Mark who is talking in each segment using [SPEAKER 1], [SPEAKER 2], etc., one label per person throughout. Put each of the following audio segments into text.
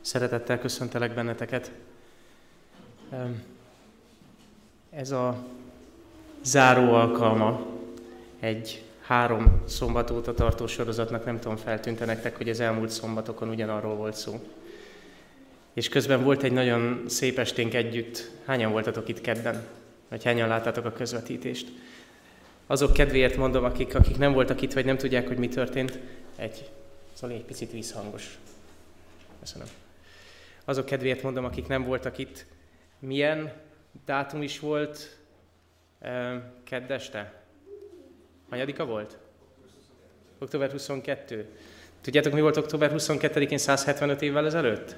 [SPEAKER 1] Szeretettel köszöntelek benneteket. Ez a záró alkalma egy három szombat óta tartó sorozatnak, nem tudom, feltűnte nektek, hogy az elmúlt szombatokon ugyanarról volt szó. És közben volt egy nagyon szép esténk együtt. Hányan voltatok itt kedden? Vagy hányan láttátok a közvetítést? Azok kedvéért mondom, akik, akik nem voltak itt, vagy nem tudják, hogy mi történt, egy, szóval egy picit vízhangos. Köszönöm. Azok kedvéért mondom, akik nem voltak itt, milyen dátum is volt keddeste? Hanyadika volt? Október 22. Tudjátok, mi volt október 22-én 175 évvel ezelőtt?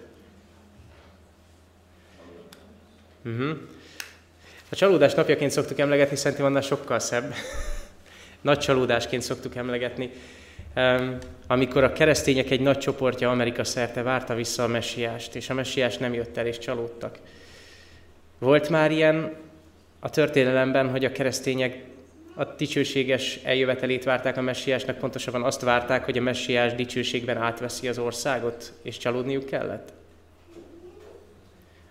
[SPEAKER 1] Uh-huh. A csalódás napjaként szoktuk emlegetni, szerintem annál sokkal szebb. Nagy csalódásként szoktuk emlegetni. Amikor a keresztények egy nagy csoportja Amerika szerte várta vissza a messiást, és a messiás nem jött el, és csalódtak. Volt már ilyen a történelemben, hogy a keresztények a dicsőséges eljövetelét várták a messiásnak, pontosabban azt várták, hogy a messiás dicsőségben átveszi az országot, és csalódniuk kellett?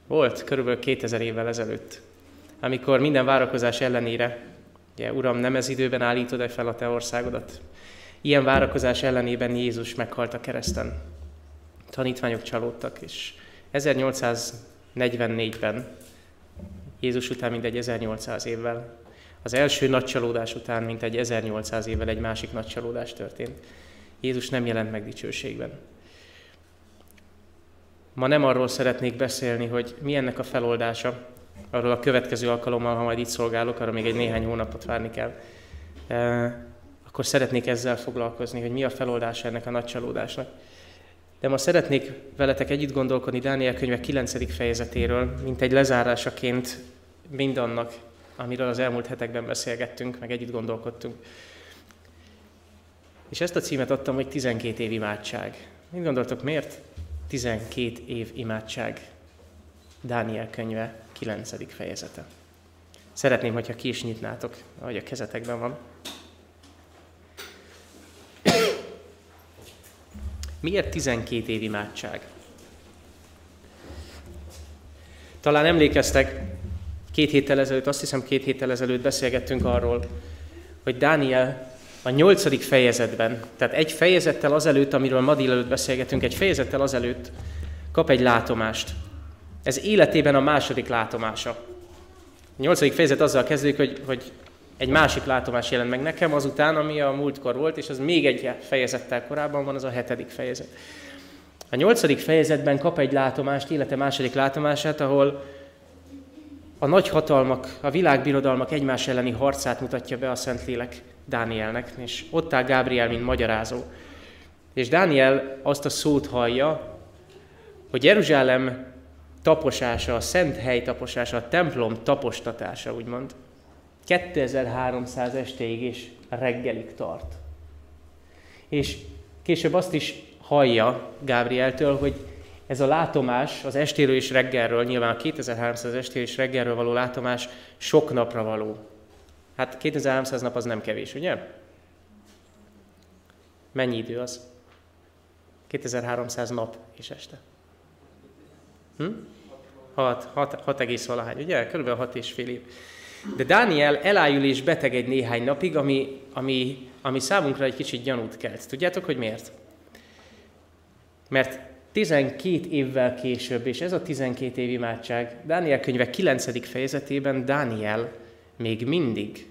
[SPEAKER 1] Volt, körülbelül 2000 évvel ezelőtt, amikor minden várakozás ellenére, ugye, Uram, nem ez időben állítod-e fel a te országodat? Ilyen várakozás ellenében Jézus meghalt a kereszten. Tanítványok csalódtak, és 1844-ben, Jézus után mindegy 1800 évvel, az első nagy csalódás után, mint egy 1800 évvel egy másik nagy csalódás történt. Jézus nem jelent meg dicsőségben. Ma nem arról szeretnék beszélni, hogy mi ennek a feloldása, arról a következő alkalommal, ha majd itt szolgálok, arra még egy néhány hónapot várni kell, e, akkor szeretnék ezzel foglalkozni, hogy mi a feloldása ennek a nagy csalódásnak. De ma szeretnék veletek együtt gondolkodni Dániel könyve 9. fejezetéről, mint egy lezárásaként mindannak, amiről az elmúlt hetekben beszélgettünk, meg együtt gondolkodtunk. És ezt a címet adtam, hogy 12 év imádság. Mit gondoltok, miért? 12 év imádság. Dániel könyve 9. fejezete. Szeretném, hogyha ki is nyitnátok, ahogy a kezetekben van. Miért 12 év imádság? Talán emlékeztek, két héttel ezelőtt, azt hiszem két héttel ezelőtt beszélgettünk arról, hogy Dániel a nyolcadik fejezetben, tehát egy fejezettel azelőtt, amiről ma délelőtt beszélgetünk, egy fejezettel azelőtt kap egy látomást. Ez életében a második látomása. A nyolcadik fejezet azzal kezdődik, hogy, hogy egy másik látomás jelent meg nekem azután, ami a múltkor volt, és az még egy fejezettel korábban van, az a hetedik fejezet. A nyolcadik fejezetben kap egy látomást, élete második látomását, ahol a nagy hatalmak, a világbirodalmak egymás elleni harcát mutatja be a Szentlélek Dánielnek, és ott áll Gábriel, mint magyarázó. És Dániel azt a szót hallja, hogy Jeruzsálem taposása, a szent hely taposása, a templom tapostatása, úgymond, 2300 estéig és reggelig tart. És később azt is hallja Gábrieltől, hogy ez a látomás az estéről és reggelről, nyilván a 2300 estéről és reggelről való látomás sok napra való. Hát 2300 nap az nem kevés, ugye? Mennyi idő az? 2300 nap és este. Hm? 6, 6, 6 egész valahány, ugye? Körülbelül 6 és fél év. De Dániel elájul és beteg egy néhány napig, ami, ami, ami számunkra egy kicsit gyanút kelt. Tudjátok, hogy miért? Mert 12 évvel később, és ez a 12 év imádság, Dániel könyve 9. fejezetében Dániel még mindig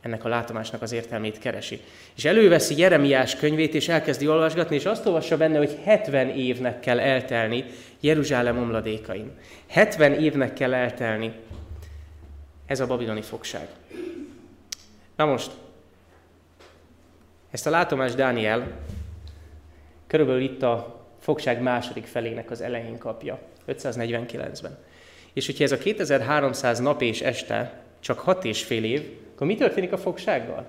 [SPEAKER 1] ennek a látomásnak az értelmét keresi. És előveszi Jeremiás könyvét, és elkezdi olvasgatni, és azt olvassa benne, hogy 70 évnek kell eltelni Jeruzsálem omladékain. 70 évnek kell eltelni. Ez a babiloni fogság. Na most, ezt a látomást Dániel körülbelül itt a fogság második felének az elején kapja, 549-ben. És hogyha ez a 2300 nap és este csak hat és fél év, akkor mi történik a fogsággal?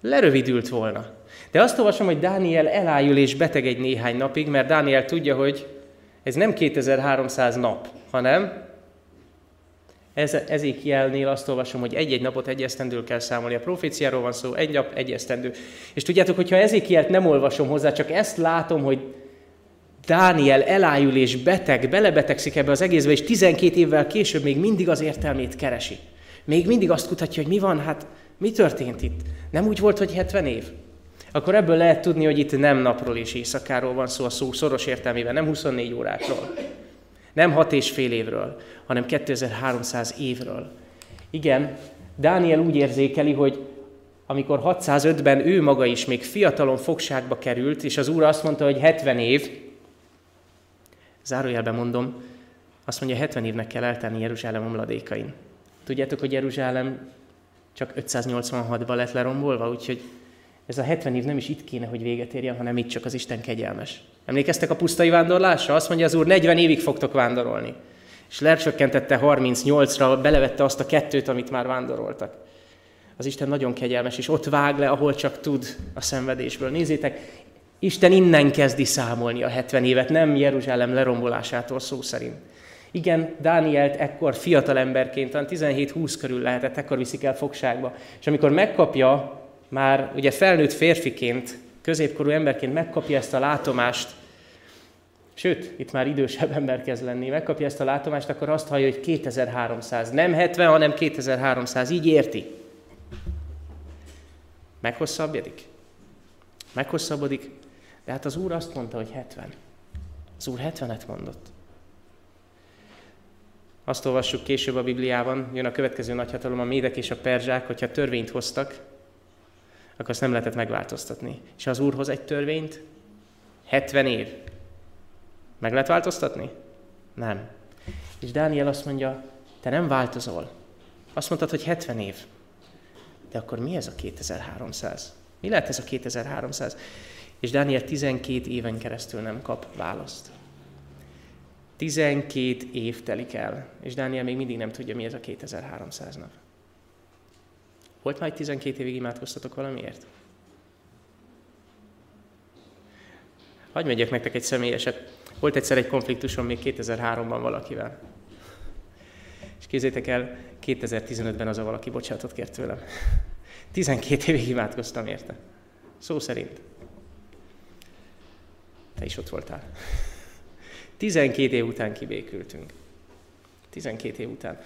[SPEAKER 1] Lerövidült volna. De azt olvasom, hogy Dániel elájul és beteg egy néhány napig, mert Dániel tudja, hogy ez nem 2300 nap, hanem Ez, Ezékielnél azt olvasom, hogy egy-egy napot egy esztendől kell számolni. A proféciáról van szó, egy nap, egy esztendő. És tudjátok, hogyha Ezékielt nem olvasom hozzá, csak ezt látom, hogy Dániel elájul és beteg, belebetegszik ebbe az egészbe, és 12 évvel később még mindig az értelmét keresi. Még mindig azt kutatja, hogy mi van, hát mi történt itt? Nem úgy volt, hogy 70 év? Akkor ebből lehet tudni, hogy itt nem napról és éjszakáról van szó a szó szoros értelmében, nem 24 órákról, nem 6 és fél évről, hanem 2300 évről. Igen, Dániel úgy érzékeli, hogy amikor 605-ben ő maga is még fiatalon fogságba került, és az úr azt mondta, hogy 70 év, zárójelben mondom, azt mondja, 70 évnek kell eltenni Jeruzsálem omladékain. Tudjátok, hogy Jeruzsálem csak 586-ban lett lerombolva, úgyhogy ez a 70 év nem is itt kéne, hogy véget érjen, hanem itt csak az Isten kegyelmes. Emlékeztek a pusztai vándorlásra? Azt mondja az Úr, 40 évig fogtok vándorolni. És lecsökkentette 38-ra, belevette azt a kettőt, amit már vándoroltak. Az Isten nagyon kegyelmes, és ott vág le, ahol csak tud a szenvedésből. Nézzétek, Isten innen kezdi számolni a 70 évet, nem Jeruzsálem lerombolásától szó szerint. Igen, Dánielt ekkor fiatal emberként, talán 17-20 körül lehetett, ekkor viszik el fogságba. És amikor megkapja, már ugye felnőtt férfiként, középkorú emberként megkapja ezt a látomást, sőt, itt már idősebb ember kezd lenni, megkapja ezt a látomást, akkor azt hallja, hogy 2300, nem 70, hanem 2300, így érti. Meghosszabbodik? Meghosszabbodik, de hát az Úr azt mondta, hogy 70. Az Úr 70-et mondott. Azt olvassuk később a Bibliában, jön a következő nagyhatalom, a médek és a perzsák, hogyha törvényt hoztak, akkor azt nem lehetett megváltoztatni. És az Úrhoz egy törvényt, 70 év. Meg lehet változtatni? Nem. És Dániel azt mondja, te nem változol. Azt mondtad, hogy 70 év. De akkor mi ez a 2300? Mi lehet ez a 2300? És Dániel 12 éven keresztül nem kap választ. 12 év telik el, és Dániel még mindig nem tudja, mi ez a 2300 nap. Volt már 12 évig imádkoztatok valamiért? Hagyj megyek nektek egy személyeset. Volt egyszer egy konfliktusom még 2003-ban valakivel. És kézzétek el, 2015-ben az a valaki bocsánatot kért tőlem. 12 évig imádkoztam érte. Szó szerint. Te is ott voltál. 12 év után kibékültünk. 12 év után.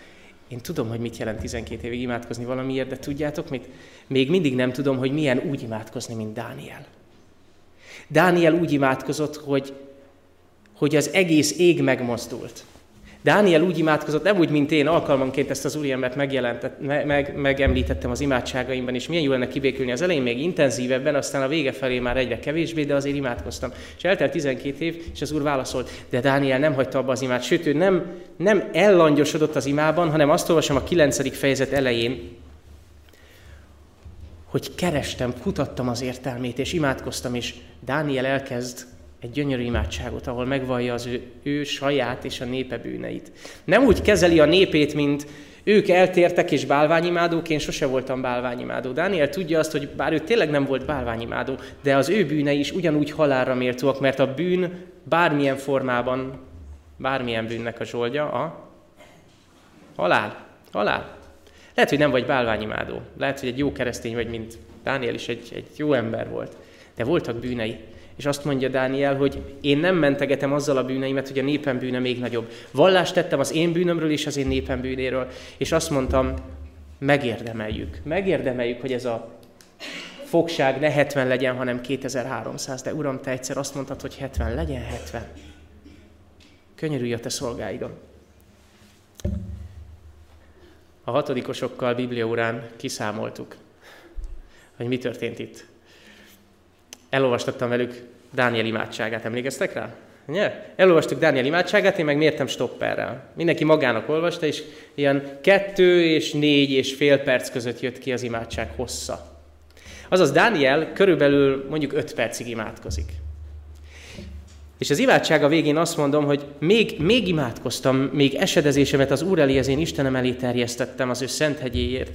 [SPEAKER 1] Én tudom, hogy mit jelent 12 évig imádkozni valamiért, de tudjátok mit? Még mindig nem tudom, hogy milyen úgy imádkozni, mint Dániel. Dániel úgy imádkozott, hogy, hogy az egész ég megmozdult. Dániel úgy imádkozott, nem úgy, mint én, alkalmanként ezt az úriembert meg, megemlítettem az imádságaimban, és milyen jó lenne kibékülni az elején még intenzívebben, aztán a vége felé már egyre kevésbé, de azért imádkoztam. És eltelt 12 év, és az úr válaszolt, de Dániel nem hagyta abba az imát, sőt, ő nem, nem ellangyosodott az imában, hanem azt olvasom a 9. fejezet elején, hogy kerestem, kutattam az értelmét, és imádkoztam, és Dániel elkezd egy gyönyörű imádságot, ahol megvallja az ő, ő saját és a népe bűneit. Nem úgy kezeli a népét, mint ők eltértek és bálványimádók, én sose voltam bálványimádó. Dániel tudja azt, hogy bár ő tényleg nem volt bálványimádó, de az ő bűnei is ugyanúgy halálra méltóak, mert a bűn bármilyen formában, bármilyen bűnnek a zsoldja, a halál. Halál. Lehet, hogy nem vagy bálványimádó. Lehet, hogy egy jó keresztény vagy, mint Dániel is egy, egy jó ember volt. De voltak bűnei. És azt mondja Dániel, hogy én nem mentegetem azzal a bűneimet, hogy a népem bűne még nagyobb. Vallást tettem az én bűnömről és az én népem bűnéről, és azt mondtam, megérdemeljük. Megérdemeljük, hogy ez a fogság ne 70 legyen, hanem 2300. De Uram, te egyszer azt mondtad, hogy 70, legyen 70. Könyörülj a te szolgáidon. A hatodikosokkal Bibliaórán kiszámoltuk, hogy mi történt itt elolvastattam velük Dániel imádságát, emlékeztek rá? Nye? Elolvastuk Dániel imádságát, én meg mértem stopperrel. Mindenki magának olvasta, és ilyen kettő és négy és fél perc között jött ki az imádság hossza. Azaz Dániel körülbelül mondjuk öt percig imádkozik. És az imádsága végén azt mondom, hogy még, még imádkoztam, még esedezésemet az Úr elé, az én Istenem elé terjesztettem az ő szent hegyéért.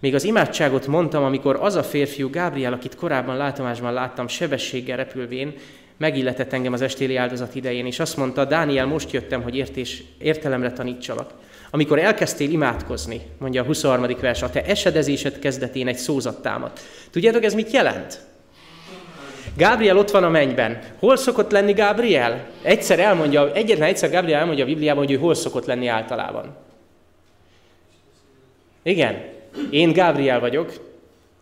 [SPEAKER 1] Még az imádságot mondtam, amikor az a férfiú, Gábriel, akit korábban látomásban láttam, sebességgel repülvén, megilletett engem az estéli áldozat idején, és azt mondta, Dániel, most jöttem, hogy értés, értelemre tanítsalak. amikor elkezdtél imádkozni, mondja a 23. vers, a te esedezésed kezdetén egy szózat támad. Tudjátok, ez mit jelent? Gábriel ott van a mennyben. Hol szokott lenni Gábriel? Egyszer elmondja, egyetlen egyszer Gábriel elmondja a Bibliában, hogy ő hol szokott lenni általában. Igen, én Gábriel vagyok,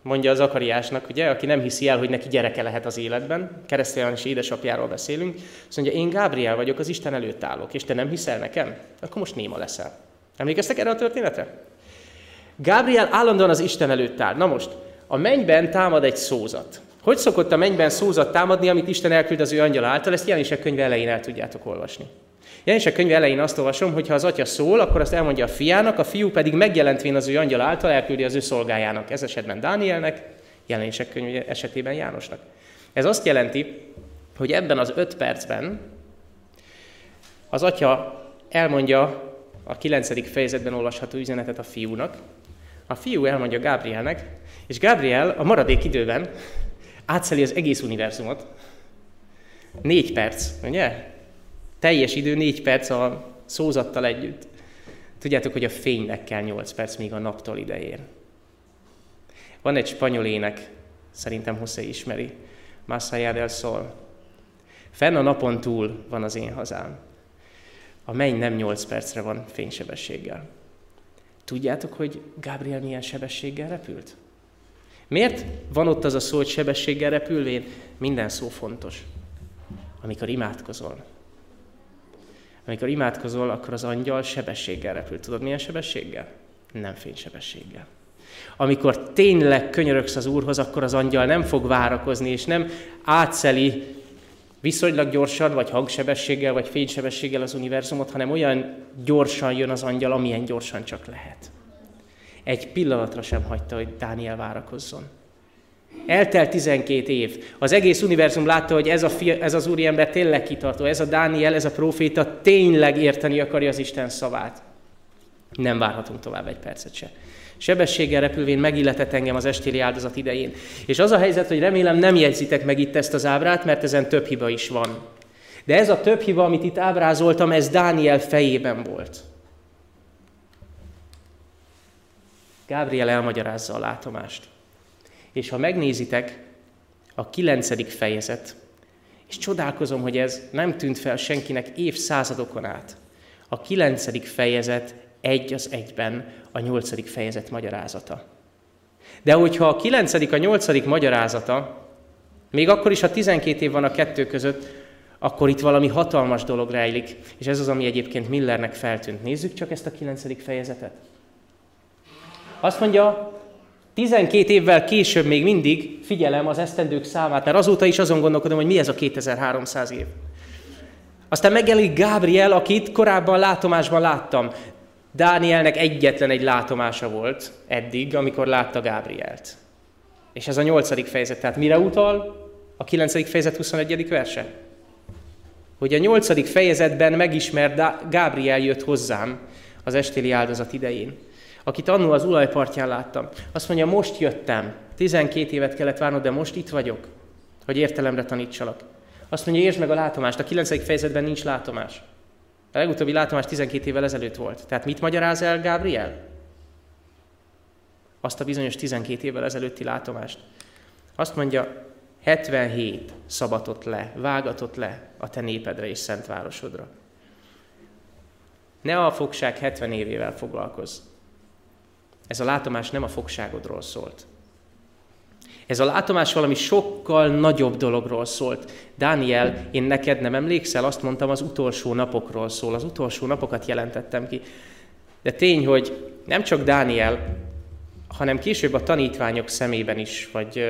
[SPEAKER 1] mondja az Akariásnak, ugye, aki nem hiszi el, hogy neki gyereke lehet az életben, keresztény és édesapjáról beszélünk, azt mondja, én Gábriel vagyok, az Isten előtt állok, és te nem hiszel nekem? Akkor most néma leszel. Emlékeztek erre a történetre? Gábriel állandóan az Isten előtt áll. Na most, a mennyben támad egy szózat. Hogy szokott a mennyben szózat támadni, amit Isten elküld az ő angyal által? Ezt jelenések könyve elején el tudjátok olvasni. Jelenések könyve elején azt olvasom, hogy ha az atya szól, akkor azt elmondja a fiának, a fiú pedig megjelentvén az ő angyal által elküldi az ő szolgájának. Ez esetben Dánielnek, jelenések könyve esetében Jánosnak. Ez azt jelenti, hogy ebben az öt percben az atya elmondja a kilencedik fejezetben olvasható üzenetet a fiúnak, a fiú elmondja Gabrielnek, és Gabriel a maradék időben átszeli az egész univerzumot. Négy perc, ugye? Teljes idő négy perc a szózattal együtt. Tudjátok, hogy a fénynek kell nyolc perc, még a naptól idején. Van egy spanyol ének, szerintem José ismeri, Más del Sol. Fenn a napon túl van az én hazám. A menny nem 8 percre van fénysebességgel. Tudjátok, hogy Gabriel milyen sebességgel repült? Miért van ott az a szó, hogy sebességgel repülvén? Minden szó fontos. Amikor imádkozol. Amikor imádkozol, akkor az angyal sebességgel repül. Tudod, milyen sebességgel? Nem fénysebességgel. Amikor tényleg könyörögsz az Úrhoz, akkor az angyal nem fog várakozni, és nem átszeli viszonylag gyorsan, vagy hangsebességgel, vagy fénysebességgel az univerzumot, hanem olyan gyorsan jön az angyal, amilyen gyorsan csak lehet. Egy pillanatra sem hagyta, hogy Dániel várakozzon. Eltelt 12 év. Az egész univerzum látta, hogy ez, a fia, ez az úriember tényleg kitartó, ez a Dániel, ez a proféta tényleg érteni akarja az Isten szavát. Nem várhatunk tovább egy percet se. Sebességgel repülvén megilletett engem az estéli áldozat idején. És az a helyzet, hogy remélem nem jegyzitek meg itt ezt az ábrát, mert ezen több hiba is van. De ez a több hiba, amit itt ábrázoltam, ez Dániel fejében volt. Gábriel elmagyarázza a látomást. És ha megnézitek, a kilencedik fejezet, és csodálkozom, hogy ez nem tűnt fel senkinek évszázadokon át. A kilencedik fejezet egy az egyben a nyolcadik fejezet magyarázata. De hogyha a kilencedik, a nyolcadik magyarázata, még akkor is, ha 12 év van a kettő között, akkor itt valami hatalmas dolog rejlik, és ez az, ami egyébként Millernek feltűnt. Nézzük csak ezt a kilencedik fejezetet. Azt mondja, 12 évvel később még mindig figyelem az esztendők számát, mert azóta is azon gondolkodom, hogy mi ez a 2300 év. Aztán megjelenik Gábriel, akit korábban látomásban láttam. Dánielnek egyetlen egy látomása volt eddig, amikor látta Gábrielt. És ez a nyolcadik fejezet. Tehát mire utal? A kilencedik fejezet 21. verse? Hogy a nyolcadik fejezetben megismert Gábriel jött hozzám az estéli áldozat idején, akit annól az ulajpartján láttam. Azt mondja, most jöttem, 12 évet kellett várnod, de most itt vagyok, hogy értelemre tanítsalak. Azt mondja, értsd meg a látomást, a 9. fejezetben nincs látomás. A legutóbbi látomás 12 évvel ezelőtt volt. Tehát mit magyaráz el Gabriel? Azt a bizonyos 12 évvel ezelőtti látomást. Azt mondja, 77 szabatott le, vágatott le a te népedre és szent városodra. Ne a fogság 70 évével foglalkozz. Ez a látomás nem a fogságodról szólt. Ez a látomás valami sokkal nagyobb dologról szólt. Dániel, én neked nem emlékszel, azt mondtam, az utolsó napokról szól. Az utolsó napokat jelentettem ki. De tény, hogy nem csak Dániel, hanem később a tanítványok szemében is, vagy,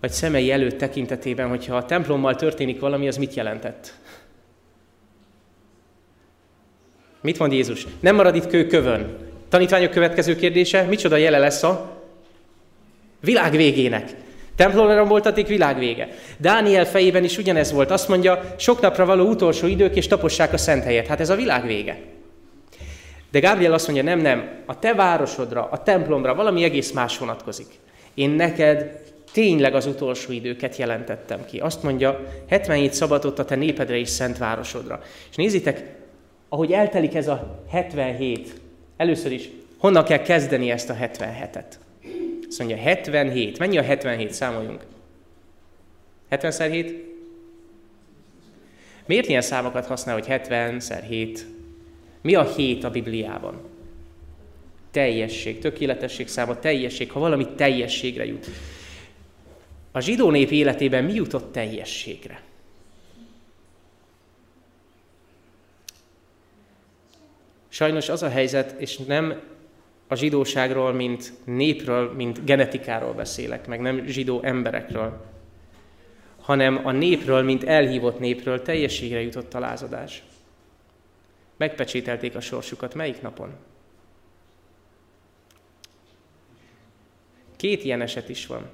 [SPEAKER 1] vagy szemei előtt tekintetében, hogyha a templommal történik valami, az mit jelentett? Mit mond Jézus? Nem marad itt kő kövön. Tanítványok következő kérdése, micsoda jele lesz a Világ végének. Templomra voltatik világ vége. Dániel fejében is ugyanez volt. Azt mondja, sok napra való utolsó idők, és tapossák a szent helyet. Hát ez a világ vége. De Gabriel azt mondja, nem, nem, a te városodra, a templomra valami egész más vonatkozik. Én neked tényleg az utolsó időket jelentettem ki. Azt mondja, 77 szabadott a te népedre és szent városodra. És nézzétek, ahogy eltelik ez a 77, először is honnan kell kezdeni ezt a 77-et? Azt mondja, 77. Mennyi a 77? Számoljunk. 70 x 7? Miért ilyen számokat használ, hogy 70 x 7? Mi a 7 a Bibliában? Teljesség, tökéletesség száma, teljesség, ha valami teljességre jut. A zsidó nép életében mi jutott teljességre? Sajnos az a helyzet, és nem a zsidóságról, mint népről, mint genetikáról beszélek, meg nem zsidó emberekről, hanem a népről, mint elhívott népről teljességre jutott a lázadás. Megpecsételték a sorsukat melyik napon? Két ilyen eset is van.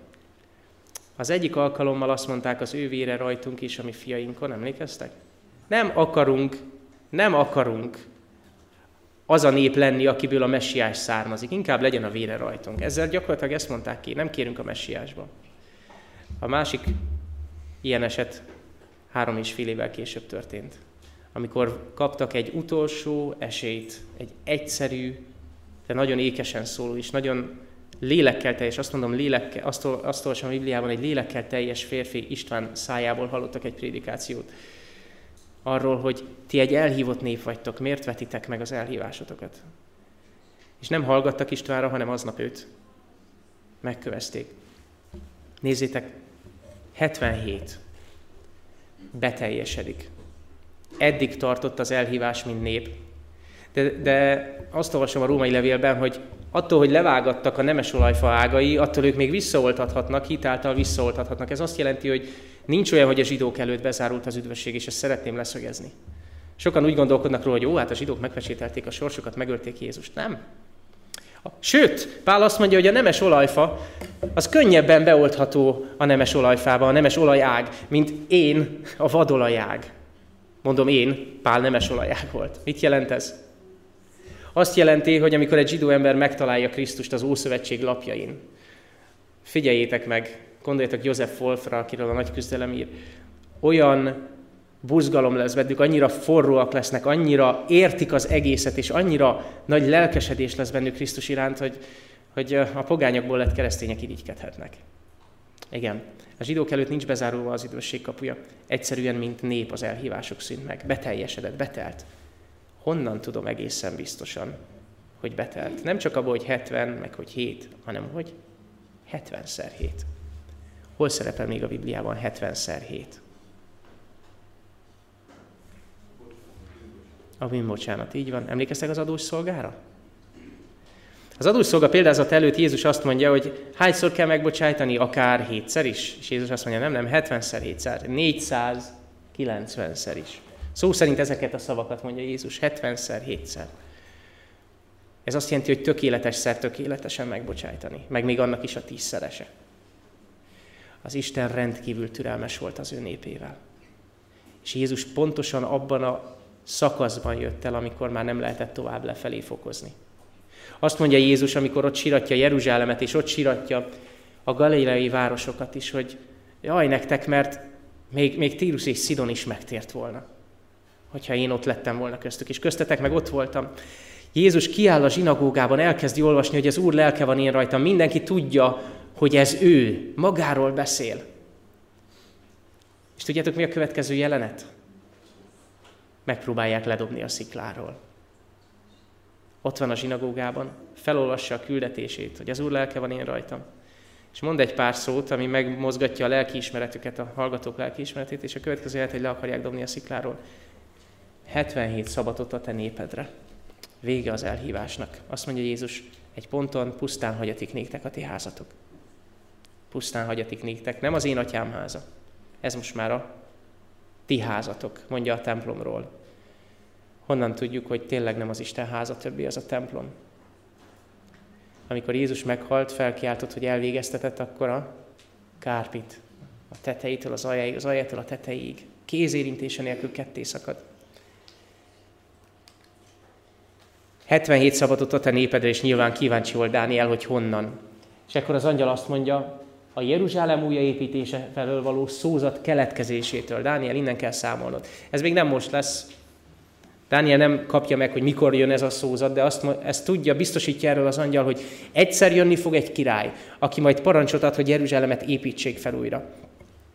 [SPEAKER 1] Az egyik alkalommal azt mondták az ő vére rajtunk is, a mi fiainkon, emlékeztek? Nem akarunk, nem akarunk az a nép lenni, akiből a messiás származik. Inkább legyen a vére rajtunk. Ezzel gyakorlatilag ezt mondták ki, nem kérünk a messiásba. A másik ilyen eset három és fél évvel később történt. Amikor kaptak egy utolsó esélyt, egy egyszerű, de nagyon ékesen szóló és nagyon lélekkel teljes, azt mondom, lélekkel, azt, azt olvasom a Bibliában, egy lélekkel teljes férfi István szájából hallottak egy prédikációt arról, hogy ti egy elhívott nép vagytok, miért vetitek meg az elhívásotokat? És nem hallgattak Istvánra, hanem aznap őt megkövezték. Nézzétek, 77 beteljesedik. Eddig tartott az elhívás, mint nép. De, de azt olvasom a római levélben, hogy attól, hogy levágattak a nemes olajfa ágai, attól ők még visszaoltathatnak, hitáltal visszaoltathatnak. Ez azt jelenti, hogy nincs olyan, hogy a zsidók előtt bezárult az üdvösség, és ezt szeretném leszögezni. Sokan úgy gondolkodnak róla, hogy ó, hát a zsidók megpecsételték a sorsukat, megölték Jézust. Nem. Sőt, Pál azt mondja, hogy a nemes olajfa az könnyebben beoltható a nemes olajfába, a nemes olajág, mint én a vadolajág. Mondom én, Pál nemes olajág volt. Mit jelent ez? Azt jelenti, hogy amikor egy zsidó ember megtalálja Krisztust az Ószövetség lapjain, figyeljétek meg, gondoljatok József Wolfra, akiről a nagy küzdelem ír, olyan buzgalom lesz bennük, annyira forróak lesznek, annyira értik az egészet, és annyira nagy lelkesedés lesz bennük Krisztus iránt, hogy, hogy a pogányokból lett keresztények irigykedhetnek. Igen, a zsidók előtt nincs bezárulva az idősség kapuja. Egyszerűen, mint nép az elhívások szűnt meg. Beteljesedett, betelt. Honnan tudom egészen biztosan, hogy betelt? Nem csak abból, hogy 70, meg hogy 7, hanem hogy 70-szer 7. Hol szerepel még a Bibliában 70-szer 7? A bűnbocsánat, így van. Emlékeztek az adós szolgára? Az adós szolga példázat előtt Jézus azt mondja, hogy hányszor kell megbocsájtani, akár hétszer is. És Jézus azt mondja, nem, nem, 70-szer, hétszer, 490-szer is. Szó szerint ezeket a szavakat mondja Jézus, 70-szer, hétszer. Ez azt jelenti, hogy tökéletes szer tökéletesen megbocsájtani, meg még annak is a tízszerese. Az Isten rendkívül türelmes volt az ő népével. És Jézus pontosan abban a szakaszban jött el, amikor már nem lehetett tovább lefelé fokozni. Azt mondja Jézus, amikor ott siratja Jeruzsálemet, és ott siratja a galileai városokat is, hogy jaj nektek, mert még, még Tírus és Szidon is megtért volna, hogyha én ott lettem volna köztük, és köztetek meg ott voltam. Jézus kiáll a zsinagógában, elkezdi olvasni, hogy az Úr lelke van én rajtam, mindenki tudja, hogy ez ő, magáról beszél. És tudjátok, mi a következő jelenet? megpróbálják ledobni a szikláról. Ott van a zsinagógában, felolvassa a küldetését, hogy az Úr lelke van én rajtam. És mond egy pár szót, ami megmozgatja a lelkiismeretüket, a hallgatók lelkiismeretét, és a következő lehet, hogy le akarják dobni a szikláról. 77 szabatot a te népedre. Vége az elhívásnak. Azt mondja Jézus, egy ponton pusztán hagyatik néktek a ti házatok. Pusztán hagyatik néktek, nem az én atyám háza. Ez most már a ti házatok, mondja a templomról. Honnan tudjuk, hogy tényleg nem az Isten háza többi az a templom? Amikor Jézus meghalt, felkiáltott, hogy elvégeztetett, akkor a kárpit a tetejétől az aljáig, az aljától a tetejéig, kézérintése nélkül ketté szakad. 77 szabadot a te népedre, és nyilván kíváncsi volt Dániel, hogy honnan. És akkor az angyal azt mondja, a Jeruzsálem újjáépítése felől való szózat keletkezésétől. Dániel, innen kell számolnod. Ez még nem most lesz, Dániel nem kapja meg, hogy mikor jön ez a szózat, de azt, ezt tudja, biztosítja erről az angyal, hogy egyszer jönni fog egy király, aki majd parancsot ad, hogy Jeruzsálemet építsék fel újra.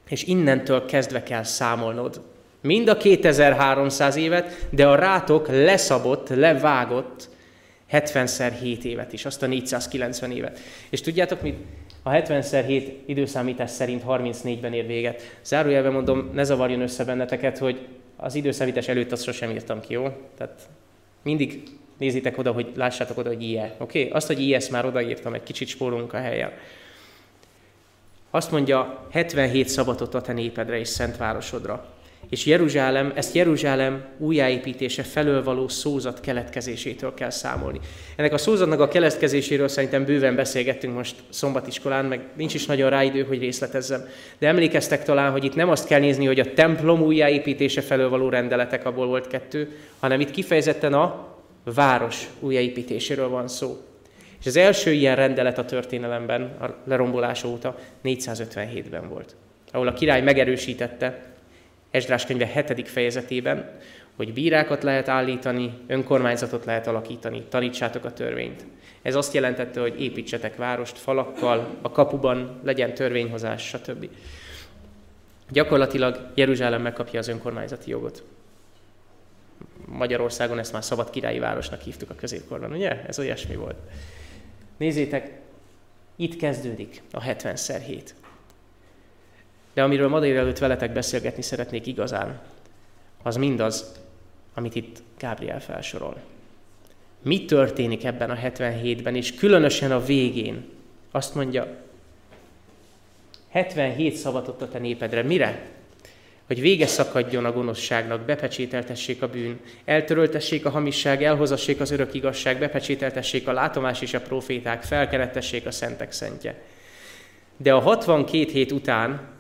[SPEAKER 1] És innentől kezdve kell számolnod. Mind a 2300 évet, de a rátok leszabott, levágott 70-szer 7 évet is, azt a 490 évet. És tudjátok mit? A 70x7 időszámítás szerint 34-ben ér véget. Zárójelben mondom, ne zavarjon össze benneteket, hogy az időszámítás előtt azt sosem írtam ki, jó? Tehát mindig nézitek oda, hogy lássátok oda, hogy IE. Oké? Okay? Azt, hogy IE, már odaírtam, egy kicsit spórolunk a helyen. Azt mondja, 77 szabatot a te népedre és szent városodra és Jeruzsálem, ezt Jeruzsálem újjáépítése felől való szózat keletkezésétől kell számolni. Ennek a szózatnak a keletkezéséről szerintem bőven beszélgettünk most szombatiskolán, meg nincs is nagyon rá idő, hogy részletezzem. De emlékeztek talán, hogy itt nem azt kell nézni, hogy a templom újjáépítése felől való rendeletek, abból volt kettő, hanem itt kifejezetten a város újjáépítéséről van szó. És az első ilyen rendelet a történelemben, a lerombolás óta 457-ben volt, ahol a király megerősítette, Esdrás könyve 7. fejezetében, hogy bírákat lehet állítani, önkormányzatot lehet alakítani, tanítsátok a törvényt. Ez azt jelentette, hogy építsetek várost falakkal, a kapuban legyen törvényhozás, stb. Gyakorlatilag Jeruzsálem megkapja az önkormányzati jogot. Magyarországon ezt már szabad királyi városnak hívtuk a középkorban, ugye? Ez olyasmi volt. Nézzétek, itt kezdődik a 70x7. De amiről ma délelőtt veletek beszélgetni szeretnék igazán, az mindaz, amit itt Gábriel felsorol. Mi történik ebben a 77-ben, és különösen a végén? Azt mondja, 77 szavatot a te népedre. Mire? Hogy vége szakadjon a gonoszságnak, bepecsételtessék a bűn, eltöröltessék a hamisság, elhozassék az örök igazság, bepecsételtessék a látomás és a proféták, felkerettessék a szentek szentje. De a 62 hét után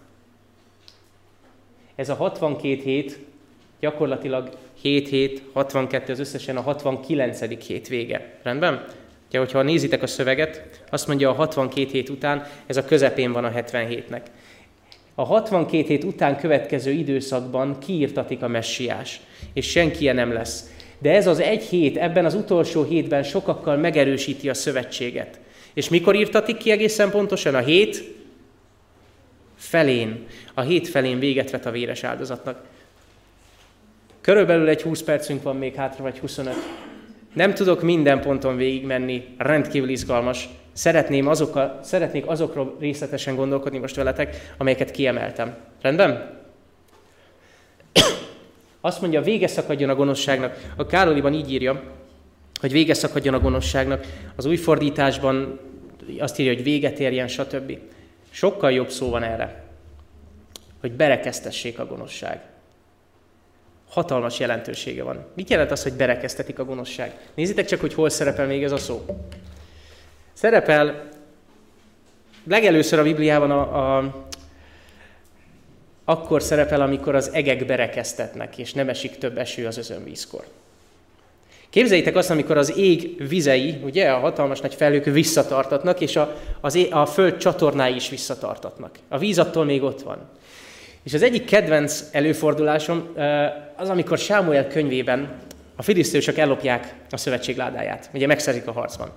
[SPEAKER 1] ez a 62 hét gyakorlatilag 7 hét, 62 az összesen a 69. hét vége. Rendben? Ugye, hogyha nézitek a szöveget, azt mondja a 62 hét után, ez a közepén van a 77-nek. A 62 hét után következő időszakban kiírtatik a messiás, és senki nem lesz. De ez az egy hét, ebben az utolsó hétben sokakkal megerősíti a szövetséget. És mikor írtatik ki egészen pontosan? A hét felén, a hét felén véget vet a véres áldozatnak. Körülbelül egy 20 percünk van még hátra, vagy 25. Nem tudok minden ponton végigmenni, rendkívül izgalmas. Szeretném azokkal, szeretnék azokról részletesen gondolkodni most veletek, amelyeket kiemeltem. Rendben? Azt mondja, vége szakadjon a gonoszságnak. A Károliban így írja, hogy vége szakadjon a gonoszságnak. Az új fordításban azt írja, hogy véget érjen, stb. Sokkal jobb szó van erre, hogy berekeztessék a gonoszság. Hatalmas jelentősége van. Mit jelent az, hogy berekeztetik a gonoszság? Nézzétek csak, hogy hol szerepel még ez a szó. Szerepel legelőször a Bibliában a, a, akkor szerepel, amikor az egek berekeztetnek, és nem esik több eső az özönvízkor. Képzeljétek azt, amikor az ég vizei, ugye, a hatalmas nagy felhők visszatartatnak, és a, az é, a föld csatornái is visszatartatnak. A víz attól még ott van. És az egyik kedvenc előfordulásom az, amikor Sámuel könyvében a filiszteusok ellopják a szövetség ládáját. Ugye megszerzik a harcban.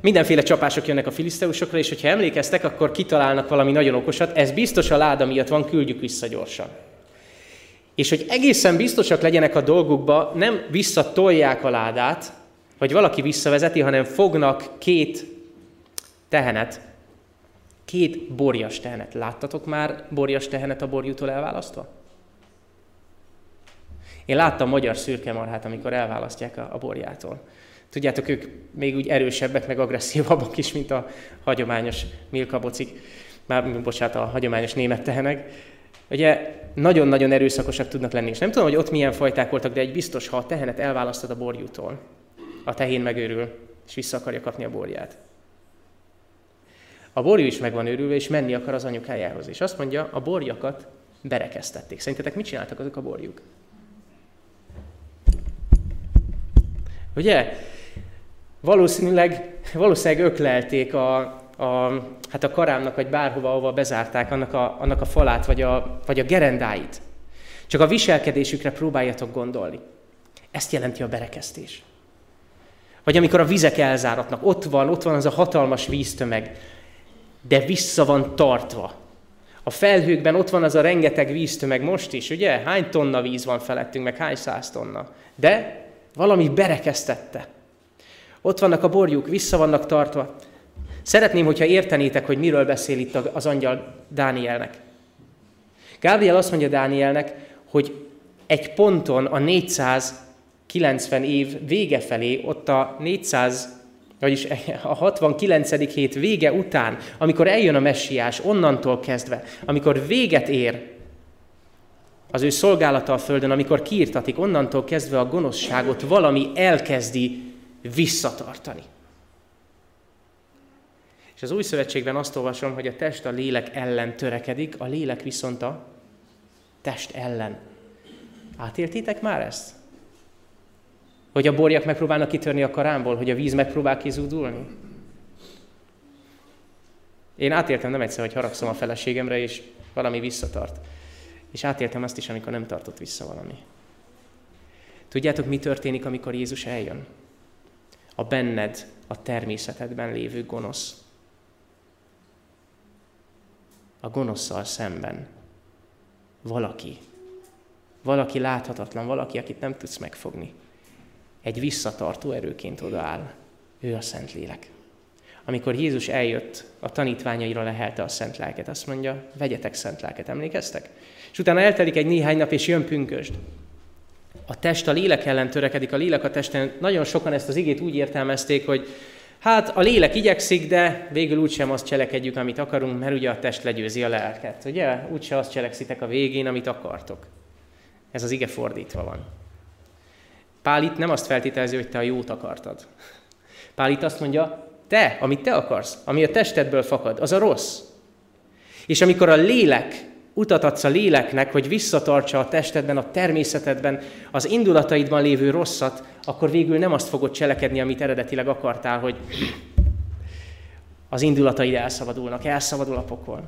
[SPEAKER 1] Mindenféle csapások jönnek a filiszteusokra, és hogyha emlékeztek, akkor kitalálnak valami nagyon okosat. Ez biztos a láda miatt van, küldjük vissza gyorsan. És hogy egészen biztosak legyenek a dolgukba, nem visszatolják a ládát, vagy valaki visszavezeti, hanem fognak két tehenet, két borjas tehenet. Láttatok már borjas tehenet a borjútól elválasztva? Én láttam magyar szürkemarhát, amikor elválasztják a, a borjától. Tudjátok, ők még úgy erősebbek, meg agresszívabbak is, mint a hagyományos milkabocik. Már, bocsánat, a hagyományos német tehenek. Ugye nagyon-nagyon erőszakosak tudnak lenni. És nem tudom, hogy ott milyen fajták voltak, de egy biztos, ha a tehenet elválasztod a borjútól, a tehén megőrül, és vissza akarja kapni a borját. A borjú is meg van őrülve, és menni akar az anyukájához. És azt mondja, a borjakat berekeztették. Szerintetek mit csináltak azok a borjuk? Ugye? Valószínűleg, valószínűleg öklelték a, a, hát a karámnak, vagy bárhova, ahova bezárták annak a, annak a falát, vagy a, vagy a gerendáit. Csak a viselkedésükre próbáljatok gondolni. Ezt jelenti a berekeztés. Vagy amikor a vizek elzáratnak, ott van, ott van az a hatalmas víztömeg, de vissza van tartva. A felhőkben ott van az a rengeteg víztömeg most is, ugye? Hány tonna víz van felettünk, meg hány száz tonna. De valami berekeztette. Ott vannak a borjuk, vissza vannak tartva. Szeretném, hogyha értenétek, hogy miről beszél itt az angyal Dánielnek. Gábriel azt mondja Dánielnek, hogy egy ponton a 490 év vége felé, ott a 400, vagyis a 69. hét vége után, amikor eljön a messiás, onnantól kezdve, amikor véget ér az ő szolgálata a földön, amikor kiirtatik, onnantól kezdve a gonoszságot valami elkezdi visszatartani. És az új szövetségben azt olvasom, hogy a test a lélek ellen törekedik, a lélek viszont a test ellen. Átértitek már ezt? Hogy a borjak megpróbálnak kitörni a karámból, hogy a víz megpróbál kizúdulni? Én átértem nem egyszer, hogy haragszom a feleségemre, és valami visszatart. És átértem azt is, amikor nem tartott vissza valami. Tudjátok, mi történik, amikor Jézus eljön? A benned, a természetedben lévő gonosz. A gonoszszal szemben. Valaki. Valaki láthatatlan, valaki, akit nem tudsz megfogni. Egy visszatartó erőként odaáll. Ő a Szentlélek. Amikor Jézus eljött, a tanítványaira lehelte a szent lelket. Azt mondja, vegyetek szent lelket, emlékeztek? És utána eltelik egy néhány nap, és jön pünkösd. A test a lélek ellen törekedik, a lélek a testen. Nagyon sokan ezt az igét úgy értelmezték, hogy hát a lélek igyekszik, de végül úgysem azt cselekedjük, amit akarunk, mert ugye a test legyőzi a lelket. Ugye? Úgyse azt cselekszitek a végén, amit akartok. Ez az ige fordítva van. Pál itt nem azt feltételezi, hogy te a jót akartad. Pál itt azt mondja, te, amit te akarsz, ami a testedből fakad, az a rossz. És amikor a lélek utat adsz a léleknek, hogy visszatartsa a testedben, a természetedben, az indulataidban lévő rosszat, akkor végül nem azt fogod cselekedni, amit eredetileg akartál, hogy az indulataid elszabadulnak, elszabadul a pokol.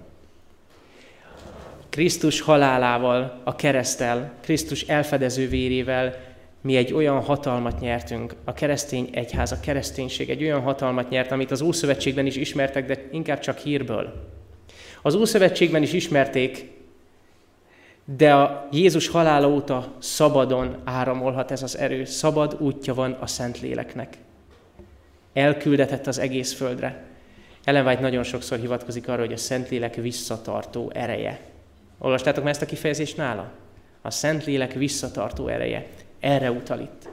[SPEAKER 1] Krisztus halálával, a keresztel, Krisztus elfedező vérével mi egy olyan hatalmat nyertünk, a keresztény egyház, a kereszténység egy olyan hatalmat nyert, amit az Ószövetségben is ismertek, de inkább csak hírből. Az Ószövetségben is ismerték, de a Jézus halála óta szabadon áramolhat ez az erő, szabad útja van a Szentléleknek. Elküldetett az egész földre. Ellen White nagyon sokszor hivatkozik arra, hogy a Szentlélek visszatartó ereje. Olvastátok már ezt a kifejezést nála? A Szentlélek visszatartó ereje. Erre utal itt.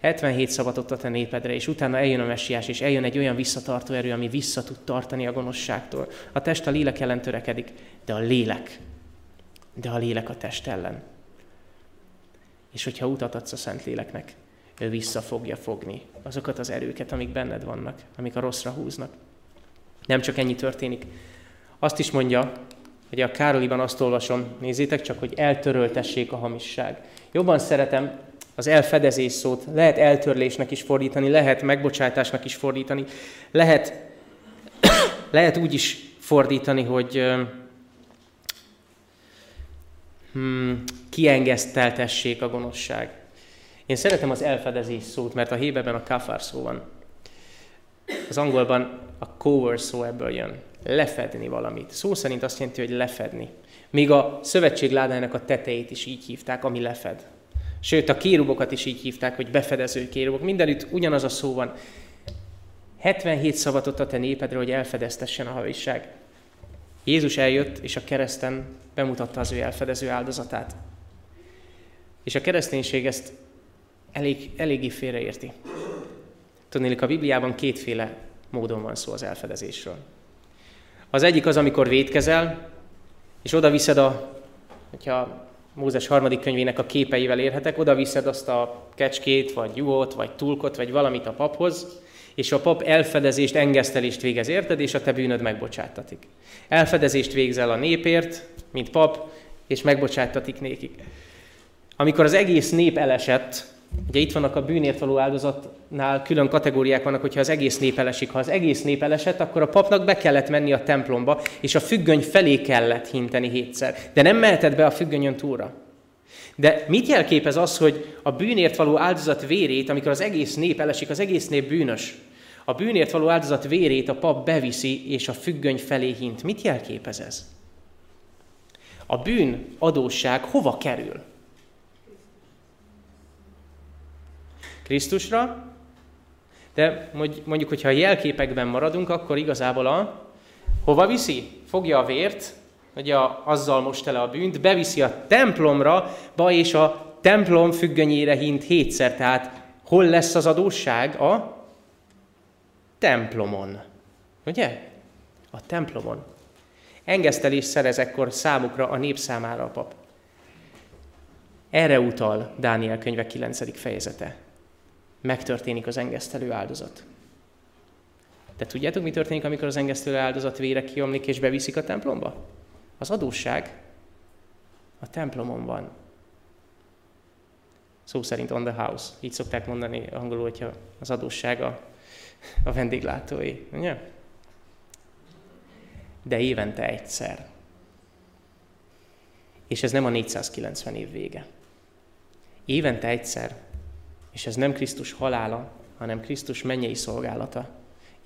[SPEAKER 1] 77 szabatot a te népedre, és utána eljön a messiás, és eljön egy olyan visszatartó erő, ami vissza tud tartani a gonoszságtól. A test a lélek ellen törekedik, de a lélek, de a lélek a test ellen. És hogyha utat adsz a Szentléleknek, ő vissza fogja fogni azokat az erőket, amik benned vannak, amik a rosszra húznak. Nem csak ennyi történik. Azt is mondja, hogy a Károliban azt olvasom, nézzétek csak, hogy eltöröltessék a hamisság. Jobban szeretem az elfedezés szót, lehet eltörlésnek is fordítani, lehet megbocsátásnak is fordítani, lehet, lehet úgy is fordítani, hogy hmm, kiengeszteltessék a gonoszság. Én szeretem az elfedezés szót, mert a héberben a kafár szó van. Az angolban a cover szó ebből jön. Lefedni valamit. Szó szerint azt jelenti, hogy lefedni. Még a szövetség ládájának a tetejét is így hívták, ami lefed. Sőt, a kérubokat is így hívták, hogy befedező kérubok. Mindenütt ugyanaz a szó van. 77 szavatot a te népedre, hogy elfedeztessen a havisság. Jézus eljött, és a kereszten bemutatta az ő elfedező áldozatát. És a kereszténység ezt elég, eléggé félreérti. Tudnélik, a Bibliában kétféle módon van szó az elfedezésről. Az egyik az, amikor védkezel, és oda viszed a, hogyha Mózes harmadik könyvének a képeivel érhetek, oda viszed azt a kecskét, vagy juhot, vagy tulkot, vagy valamit a paphoz, és a pap elfedezést, engesztelést végez érted, és a te bűnöd megbocsáttatik. Elfedezést végzel a népért, mint pap, és megbocsáttatik nékik. Amikor az egész nép elesett, Ugye itt vannak a bűnért való áldozatnál külön kategóriák vannak, hogyha az egész nép elesik. Ha az egész nép elesett, akkor a papnak be kellett menni a templomba, és a függöny felé kellett hinteni hétszer. De nem mehetett be a függönyön túlra. De mit jelképez az, hogy a bűnért való áldozat vérét, amikor az egész nép elesik, az egész nép bűnös, a bűnért való áldozat vérét a pap beviszi, és a függöny felé hint. Mit jelképez ez? A bűn adósság hova kerül? Krisztusra, de mondjuk, hogyha a jelképekben maradunk, akkor igazából a hova viszi? Fogja a vért, ugye azzal most el a bűnt, beviszi a templomra, ba és a templom függönyére hint hétszer, tehát hol lesz az adósság? A templomon. Ugye? A templomon. Engesztelés szerez ekkor számukra, a nép számára a pap. Erre utal Dániel könyve 9. fejezete. Megtörténik az engesztelő áldozat. De tudjátok, mi történik, amikor az engesztelő áldozat vére kiomlik és beviszik a templomba? Az adósság a templomon van. Szó szerint on the house. Így szokták mondani angolul, hogyha az adósság a, a vendéglátói. Ugye? De évente egyszer. És ez nem a 490 év vége. Évente egyszer. És ez nem Krisztus halála, hanem Krisztus mennyei szolgálata.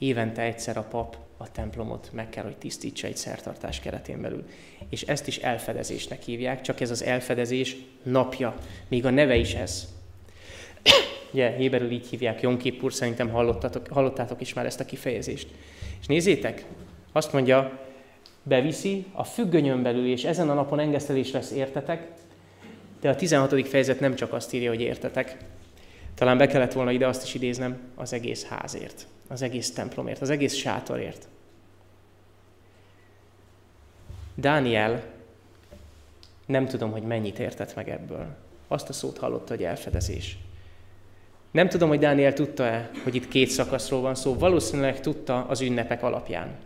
[SPEAKER 1] Évente egyszer a pap a templomot meg kell, hogy tisztítsa egy szertartás keretén belül. És ezt is elfedezésnek hívják, csak ez az elfedezés napja, még a neve is ez. Ugye, héberül így hívják, Jom Kippur, szerintem hallottatok, hallottátok is már ezt a kifejezést. És nézzétek, azt mondja, beviszi a függönyön belül, és ezen a napon engesztelés lesz értetek, de a 16. fejezet nem csak azt írja, hogy értetek. Talán be kellett volna ide azt is idéznem, az egész házért az egész templomért, az egész sátorért. Dániel nem tudom, hogy mennyit értett meg ebből. Azt a szót hallotta, hogy elfedezés. Nem tudom, hogy Dániel tudta-e, hogy itt két szakaszról van szó. Valószínűleg tudta az ünnepek alapján.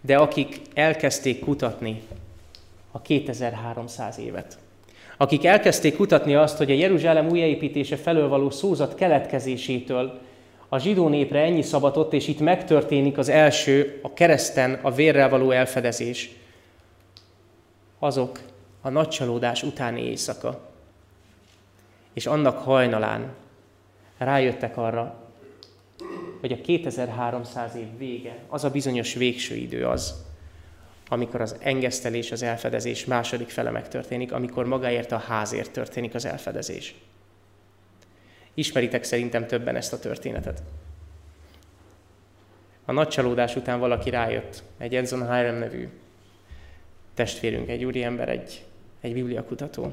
[SPEAKER 1] De akik elkezdték kutatni a 2300 évet, akik elkezdték kutatni azt, hogy a Jeruzsálem újjáépítése felől való szózat keletkezésétől a zsidó népre ennyi szabatott, és itt megtörténik az első, a kereszten a vérrel való elfedezés. Azok a nagycsalódás utáni éjszaka. És annak hajnalán rájöttek arra, hogy a 2300 év vége, az a bizonyos végső idő az, amikor az engesztelés, az elfedezés második fele megtörténik, amikor magáért a házért történik az elfedezés. Ismeritek szerintem többen ezt a történetet. A nagy csalódás után valaki rájött, egy Enson Hiram nevű testvérünk, egy úriember, egy, egy bibliakutató.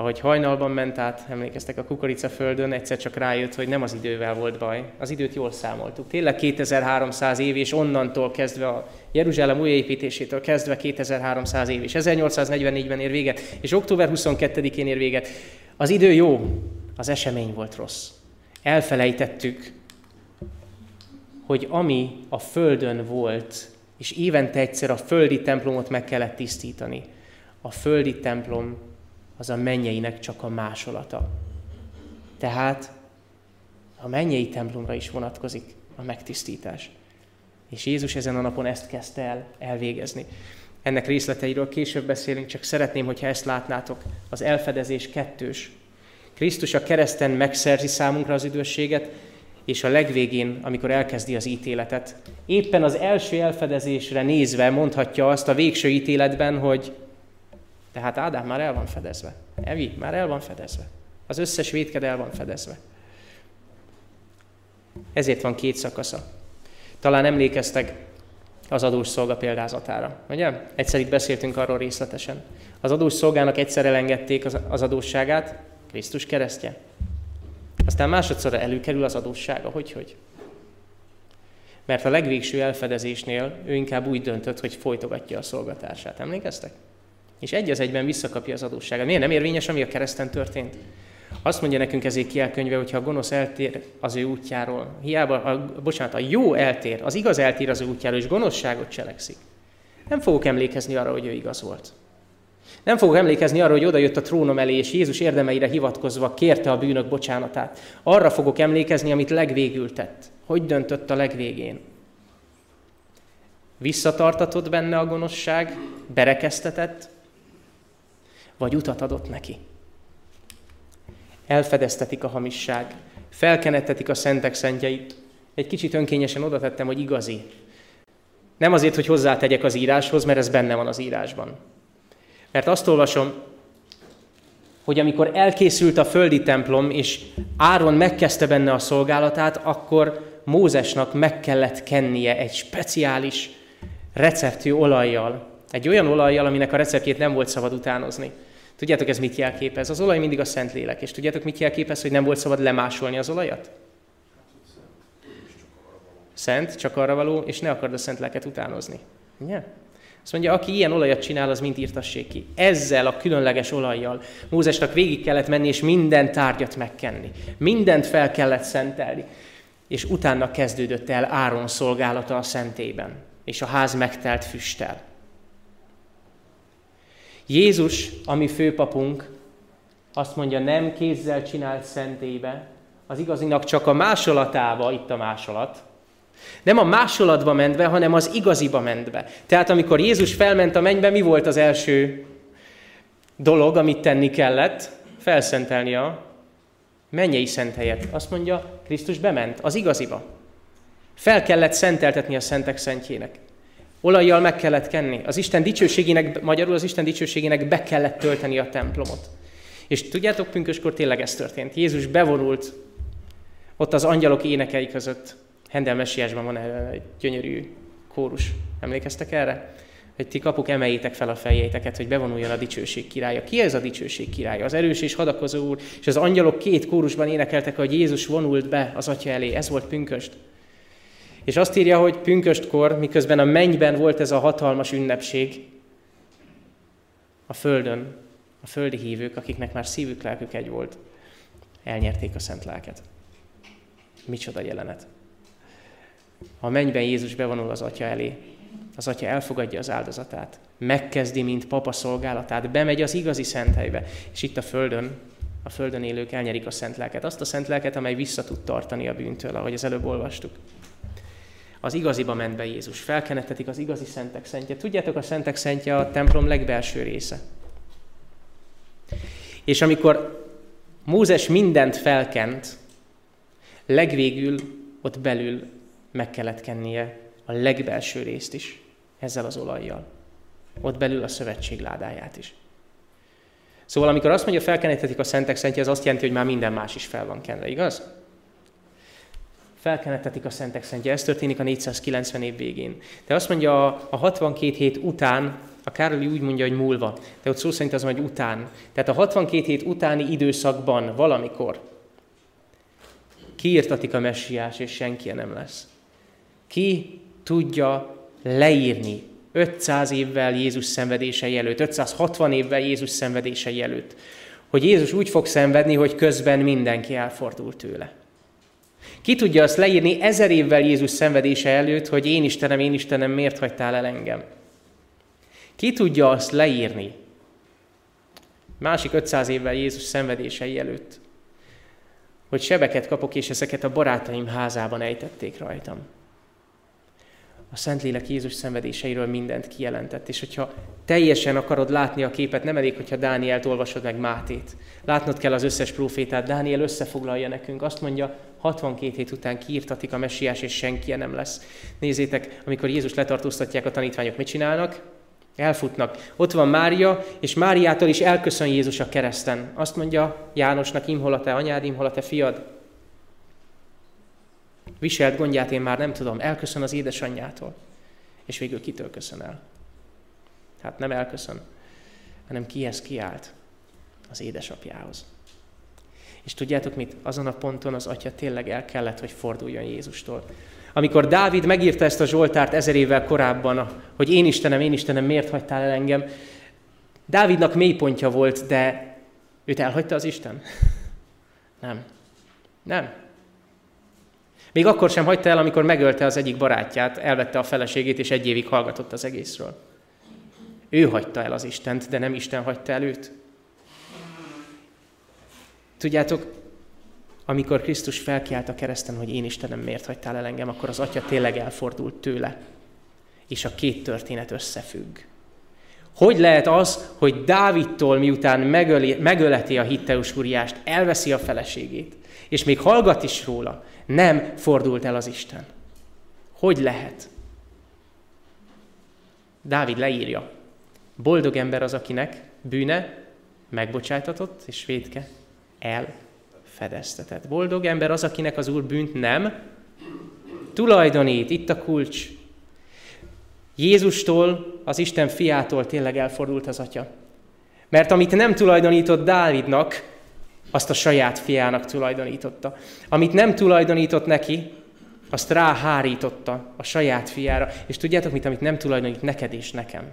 [SPEAKER 1] Ahogy hajnalban ment át, emlékeztek a kukoricaföldön, egyszer csak rájött, hogy nem az idővel volt baj. Az időt jól számoltuk. Tényleg 2300 év, és onnantól kezdve a Jeruzsálem újjáépítésétől kezdve 2300 év, és 1844-ben ér véget, és október 22-én ér véget. Az idő jó, az esemény volt rossz. Elfelejtettük, hogy ami a földön volt, és évente egyszer a földi templomot meg kellett tisztítani, a földi templom az a mennyeinek csak a másolata. Tehát a mennyei templomra is vonatkozik a megtisztítás. És Jézus ezen a napon ezt kezdte el elvégezni. Ennek részleteiről később beszélünk, csak szeretném, hogyha ezt látnátok. Az elfedezés kettős. Krisztus a kereszten megszerzi számunkra az üdvösséget, és a legvégén, amikor elkezdi az ítéletet, éppen az első elfedezésre nézve mondhatja azt a végső ítéletben, hogy tehát Ádám már el van fedezve. Evi már el van fedezve. Az összes vétked el van fedezve. Ezért van két szakasza. Talán emlékeztek az adós szolga példázatára. Ugye? Egyszer itt beszéltünk arról részletesen. Az adós szolgának egyszer elengedték az adósságát, Krisztus keresztje. Aztán másodszorra előkerül az adóssága, hogy hogy. Mert a legvégső elfedezésnél ő inkább úgy döntött, hogy folytogatja a szolgatását. Emlékeztek? És egy az egyben visszakapja az adósságát. Miért nem érvényes, ami a kereszten történt? Azt mondja nekünk ezért kielkönyve, hogy ha a gonosz eltér az ő útjáról, hiába, a, bocsánat, a jó eltér, az igaz eltér az ő útjáról, és gonoszságot cselekszik. Nem fogok emlékezni arra, hogy ő igaz volt. Nem fogok emlékezni arra, hogy odajött a trónom elé, és Jézus érdemeire hivatkozva kérte a bűnök bocsánatát. Arra fogok emlékezni, amit legvégül tett. Hogy döntött a legvégén. Visszatartatott benne a gonoszság, berekeztetett, vagy utat adott neki. Elfedeztetik a hamisság, felkenettetik a szentek szentjeit. Egy kicsit önkényesen oda tettem, hogy igazi. Nem azért, hogy hozzátegyek az íráshoz, mert ez benne van az írásban. Mert azt olvasom, hogy amikor elkészült a földi templom, és Áron megkezdte benne a szolgálatát, akkor Mózesnak meg kellett kennie egy speciális receptű olajjal. Egy olyan olajjal, aminek a receptjét nem volt szabad utánozni. Tudjátok, ez mit jelképez? Az olaj mindig a szent lélek. És tudjátok, mit jelképez, hogy nem volt szabad lemásolni az olajat? Szent, csak arra való, és ne akard a szent lelket utánozni. Ugye? Azt mondja, aki ilyen olajat csinál, az mind írtassék ki. Ezzel a különleges olajjal Mózesnak végig kellett menni, és minden tárgyat megkenni. Mindent fel kellett szentelni. És utána kezdődött el Áron szolgálata a szentében, és a ház megtelt füsttel. Jézus, ami főpapunk, azt mondja, nem kézzel csinált szentébe, az igazinak csak a másolatába, itt a másolat, nem a másolatba ment be, hanem az igaziba ment be. Tehát amikor Jézus felment a mennybe, mi volt az első dolog, amit tenni kellett? Felszentelni a mennyei szent helyet. Azt mondja, Krisztus bement az igaziba. Fel kellett szenteltetni a szentek szentjének. Olajjal meg kellett kenni. Az Isten dicsőségének, magyarul az Isten dicsőségének be kellett tölteni a templomot. És tudjátok, pünköskor tényleg ez történt. Jézus bevonult ott az angyalok énekei között. Hendel messiásban van egy gyönyörű kórus. Emlékeztek erre? Hogy ti kapuk emeljétek fel a fejéteket, hogy bevonuljon a dicsőség királya. Ki ez a dicsőség királya? Az erős és hadakozó úr. És az angyalok két kórusban énekeltek, hogy Jézus vonult be az atya elé. Ez volt pünköst. És azt írja, hogy pünköstkor, miközben a mennyben volt ez a hatalmas ünnepség, a földön, a földi hívők, akiknek már szívük, lelkük egy volt, elnyerték a szent lelket. Micsoda jelenet. A mennyben Jézus bevonul az Atya elé, az Atya elfogadja az áldozatát, megkezdi, mint papa szolgálatát, bemegy az igazi szent helybe, és itt a földön, a földön élők elnyerik a szent lelket. Azt a szent lelket, amely vissza tud tartani a bűntől, ahogy az előbb olvastuk. Az igaziba ment be Jézus. Felkenetetik az igazi szentek szentje. Tudjátok, a szentek szentje a templom legbelső része. És amikor Mózes mindent felkent, legvégül ott belül meg kellett kennie a legbelső részt is, ezzel az olajjal. Ott belül a szövetség ládáját is. Szóval amikor azt mondja, felkenetetik a szentek szentje, az azt jelenti, hogy már minden más is fel van kenve, igaz? Felkenetetik a szentek szentje. Ez történik a 490 év végén. De azt mondja, a 62 hét után, a Károli úgy mondja, hogy múlva, de ott szó szerint az hogy után. Tehát a 62 hét utáni időszakban valamikor kiírtatik a messiás, és senki nem lesz. Ki tudja leírni 500 évvel Jézus szenvedései előtt, 560 évvel Jézus szenvedései előtt, hogy Jézus úgy fog szenvedni, hogy közben mindenki elfordul tőle. Ki tudja azt leírni ezer évvel Jézus szenvedése előtt, hogy én Istenem, én Istenem, miért hagytál el engem? Ki tudja azt leírni másik 500 évvel Jézus szenvedései előtt, hogy sebeket kapok, és ezeket a barátaim házában ejtették rajtam? A Szentlélek Jézus szenvedéseiről mindent kijelentett. És hogyha teljesen akarod látni a képet, nem elég, hogyha Dánielt olvasod meg Mátét. Látnod kell az összes profétát. Dániel összefoglalja nekünk. Azt mondja, 62 hét után kiírtatik a messiás, és senki nem lesz. Nézzétek, amikor Jézus letartóztatják a tanítványok, mit csinálnak? Elfutnak. Ott van Mária, és Máriától is elköszön Jézus a kereszten. Azt mondja Jánosnak, imhol a te anyád, imhol a te fiad. Viselt gondját én már nem tudom, elköszön az édesanyjától. És végül kitől köszön el? Hát nem elköszön, hanem kihez kiállt? Az édesapjához. És tudjátok mit? Azon a ponton az atya tényleg el kellett, hogy forduljon Jézustól. Amikor Dávid megírta ezt a Zsoltárt ezer évvel korábban, hogy én Istenem, én Istenem, miért hagytál el engem? Dávidnak mélypontja volt, de őt elhagyta az Isten? Nem. Nem. Még akkor sem hagyta el, amikor megölte az egyik barátját, elvette a feleségét, és egy évig hallgatott az egészről. Ő hagyta el az Istent, de nem Isten hagyta el őt. Tudjátok, amikor Krisztus felkiált a kereszten, hogy én Istenem miért hagytál el engem, akkor az atya tényleg elfordult tőle. És a két történet összefügg. Hogy lehet az, hogy Dávidtól miután megöli, megöleti a hitteus Uriást, elveszi a feleségét, és még hallgat is róla, nem fordult el az Isten? Hogy lehet? Dávid leírja. Boldog ember az, akinek bűne megbocsájtatott, és védke elfedeztetett. Boldog ember az, akinek az Úr bűnt nem tulajdonít. Itt a kulcs. Jézustól, az Isten fiától tényleg elfordult az atya. Mert amit nem tulajdonított Dávidnak, azt a saját fiának tulajdonította. Amit nem tulajdonított neki, azt ráhárította a saját fiára. És tudjátok mit, amit nem tulajdonít neked és nekem?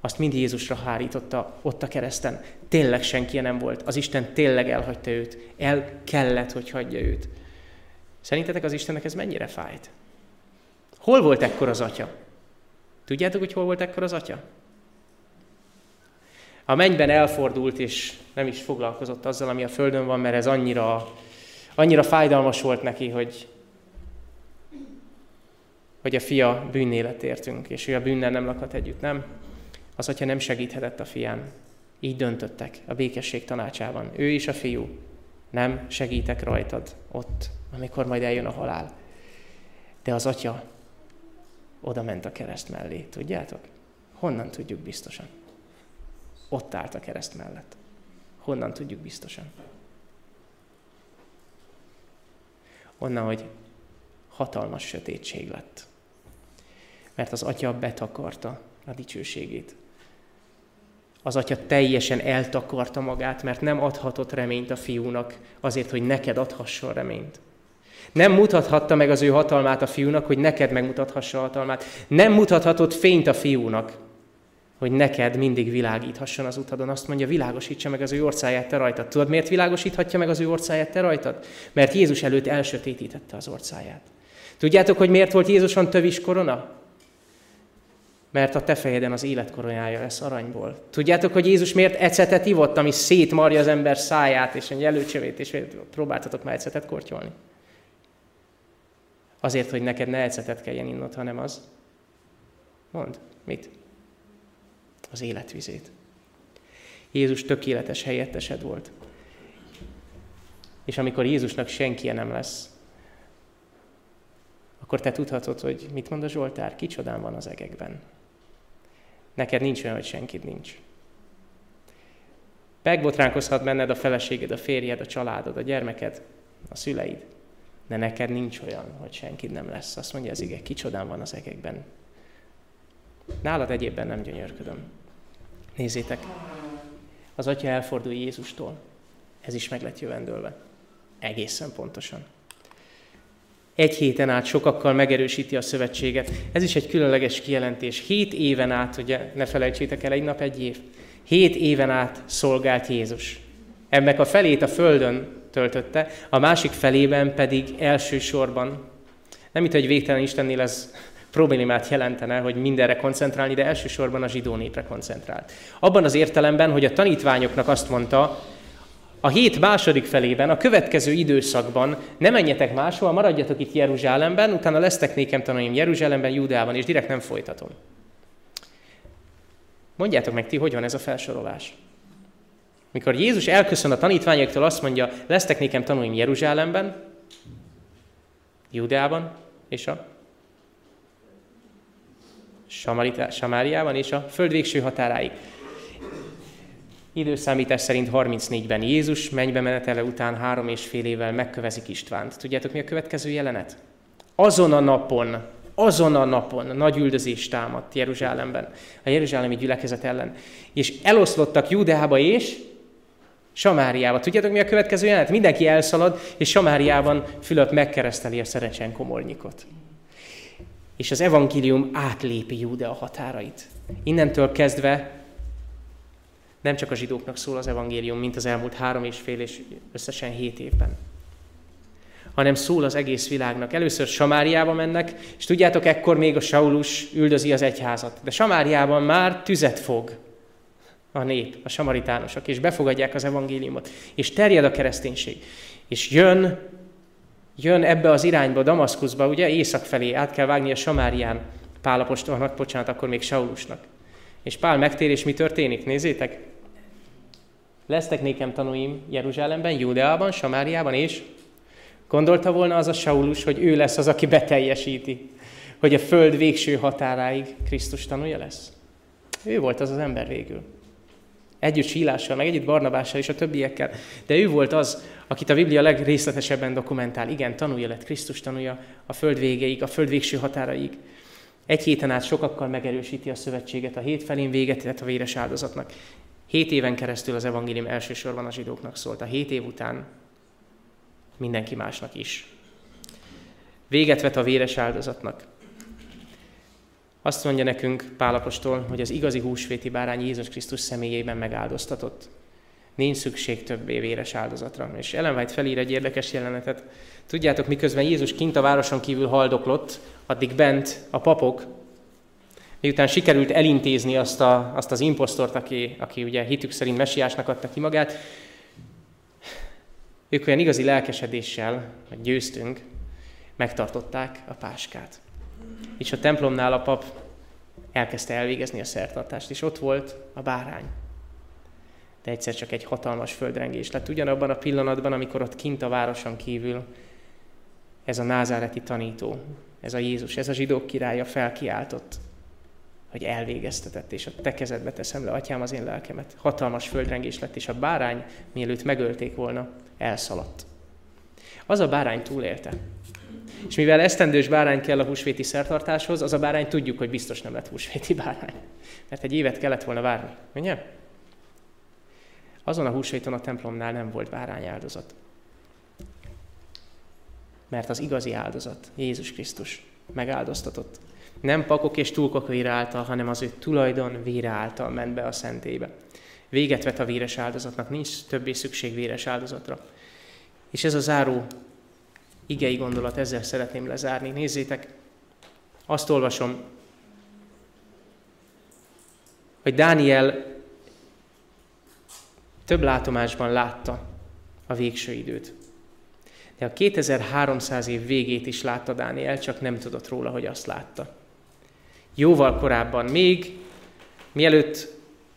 [SPEAKER 1] Azt mind Jézusra hárította ott a kereszten. Tényleg senki nem volt. Az Isten tényleg elhagyta őt. El kellett, hogy hagyja őt. Szerintetek az Istennek ez mennyire fájt? Hol volt ekkor az atya? Tudjátok, hogy hol volt ekkor az atya? A mennyben elfordult, és nem is foglalkozott azzal, ami a földön van, mert ez annyira, annyira fájdalmas volt neki, hogy, hogy a fia bűnnélet értünk, és ő a bűnnel nem lakhat együtt, nem? Az atya nem segíthetett a fián. Így döntöttek a békesség tanácsában. Ő is a fiú. Nem segítek rajtad ott, amikor majd eljön a halál. De az atya oda ment a kereszt mellé, tudjátok? Honnan tudjuk biztosan? Ott állt a kereszt mellett. Honnan tudjuk biztosan? Onnan, hogy hatalmas sötétség lett. Mert az atya betakarta a dicsőségét. Az atya teljesen eltakarta magát, mert nem adhatott reményt a fiúnak azért, hogy neked adhasson reményt. Nem mutathatta meg az ő hatalmát a fiúnak, hogy neked megmutathassa a hatalmát. Nem mutathatott fényt a fiúnak, hogy neked mindig világíthasson az utadon. Azt mondja, világosítsa meg az ő orcáját te rajtad. Tudod, miért világosíthatja meg az ő orcáját te rajtad? Mert Jézus előtt elsötétítette az orcáját. Tudjátok, hogy miért volt Jézuson tövis korona? Mert a te fejeden az életkoronája lesz aranyból. Tudjátok, hogy Jézus miért ecetet ivott, ami szétmarja az ember száját, és egy előcsövét, és próbáltatok már ecetet kortyolni? Azért, hogy neked ne ecetet kelljen innod, hanem az. Mond, mit? Az életvizét. Jézus tökéletes helyettesed volt. És amikor Jézusnak senki nem lesz, akkor te tudhatod, hogy mit mond a Zsoltár, kicsodán van az egekben. Neked nincs olyan, hogy senkid nincs. Megbotránkozhat benned a feleséged, a férjed, a családod, a gyermeked, a szüleid. De neked nincs olyan, hogy senkid nem lesz. Azt mondja az ige, kicsodán van az egekben. Nálad egyébben nem gyönyörködöm. Nézzétek, az atya elfordul Jézustól. Ez is meg lett jövendőlve. Egészen pontosan. Egy héten át sokakkal megerősíti a szövetséget. Ez is egy különleges kijelentés. Hét éven át, ugye ne felejtsétek el, egy nap egy év. Hét éven át szolgált Jézus. Ennek a felét a földön töltötte, a másik felében pedig elsősorban, nem itt, hogy végtelen Istennél ez problémát jelentene, hogy mindenre koncentrálni, de elsősorban a zsidó népre koncentrált. Abban az értelemben, hogy a tanítványoknak azt mondta, a hét második felében, a következő időszakban ne menjetek máshol, maradjatok itt Jeruzsálemben, utána lesztek nékem tanulni Jeruzsálemben, Judában, és direkt nem folytatom. Mondjátok meg ti, hogy van ez a felsorolás. Mikor Jézus elköszön a tanítványoktól, azt mondja, lesztek nékem tanulni Jeruzsálemben, Judeában és a Samáriában és a föld végső határáig. Időszámítás szerint 34-ben Jézus mennybe menetele után három és fél évvel megkövezik Istvánt. Tudjátok, mi a következő jelenet? Azon a napon, azon a napon nagy üldözés támadt Jeruzsálemben, a jeruzsálemi gyülekezet ellen. És eloszlottak Júdeába és Samáriába. Tudjátok, mi a következő jelenet? Mindenki elszalad, és Samáriában Fülöp megkereszteli a szerecsen komornyikot. És az evangélium átlépi Júdea határait. Innentől kezdve nem csak a zsidóknak szól az evangélium, mint az elmúlt három és fél és összesen hét évben, hanem szól az egész világnak. Először Samáriába mennek, és tudjátok, ekkor még a Saulus üldözi az egyházat. De Samáriában már tüzet fog a nép, a samaritánusok, és befogadják az evangéliumot, és terjed a kereszténység. És jön, jön ebbe az irányba, Damaszkuszba, ugye, észak felé, át kell vágni a Samárián Pálapostolnak, bocsánat, akkor még Saulusnak És Pál megtér, és mi történik? Nézzétek! Lesztek nékem tanúim Jeruzsálemben, Júdeában, Samáriában, és gondolta volna az a Saulus, hogy ő lesz az, aki beteljesíti, hogy a föld végső határáig Krisztus tanúja lesz. Ő volt az az ember végül. Együtt Sílással, meg együtt Barnabással és a többiekkel. De ő volt az, akit a Biblia legrészletesebben dokumentál. Igen, tanulja lett, Krisztus tanulja a föld végéig, a föld végső határaig. Egy héten át sokakkal megerősíti a szövetséget, a hét felén véget tett a véres áldozatnak. Hét éven keresztül az evangélium elsősorban a zsidóknak szólt. A hét év után mindenki másnak is. Véget vet a véres áldozatnak. Azt mondja nekünk Pálapostól, hogy az igazi húsvéti bárány Jézus Krisztus személyében megáldoztatott. Nincs szükség többé véres áldozatra. És Ellen White felír egy érdekes jelenetet. Tudjátok, miközben Jézus kint a városon kívül haldoklott, addig bent a papok, miután sikerült elintézni azt, a, azt az imposztort, aki, aki ugye hitük szerint messiásnak adta ki magát, ők olyan igazi lelkesedéssel, hogy győztünk, megtartották a páskát. És a templomnál a pap elkezdte elvégezni a szertartást, és ott volt a bárány. De egyszer csak egy hatalmas földrengés lett. Ugyanabban a pillanatban, amikor ott kint a városon kívül ez a názáreti tanító, ez a Jézus, ez a zsidók királya felkiáltott, hogy elvégeztetett, és a te kezedbe teszem le, atyám, az én lelkemet. Hatalmas földrengés lett, és a bárány, mielőtt megölték volna, elszaladt. Az a bárány túlélte. És mivel esztendős bárány kell a húsvéti szertartáshoz, az a bárány tudjuk, hogy biztos nem lett húsvéti bárány. Mert egy évet kellett volna várni. Ugye? Azon a húsvéton a templomnál nem volt bárány áldozat. Mert az igazi áldozat, Jézus Krisztus megáldoztatott. Nem pakok és túlkok vére által, hanem az ő tulajdon vére által ment be a szentébe. Véget vet a véres áldozatnak, nincs többé szükség véres áldozatra. És ez a záró igei gondolat, ezzel szeretném lezárni. Nézzétek, azt olvasom, hogy Dániel több látomásban látta a végső időt. De a 2300 év végét is látta Dániel, csak nem tudott róla, hogy azt látta. Jóval korábban, még mielőtt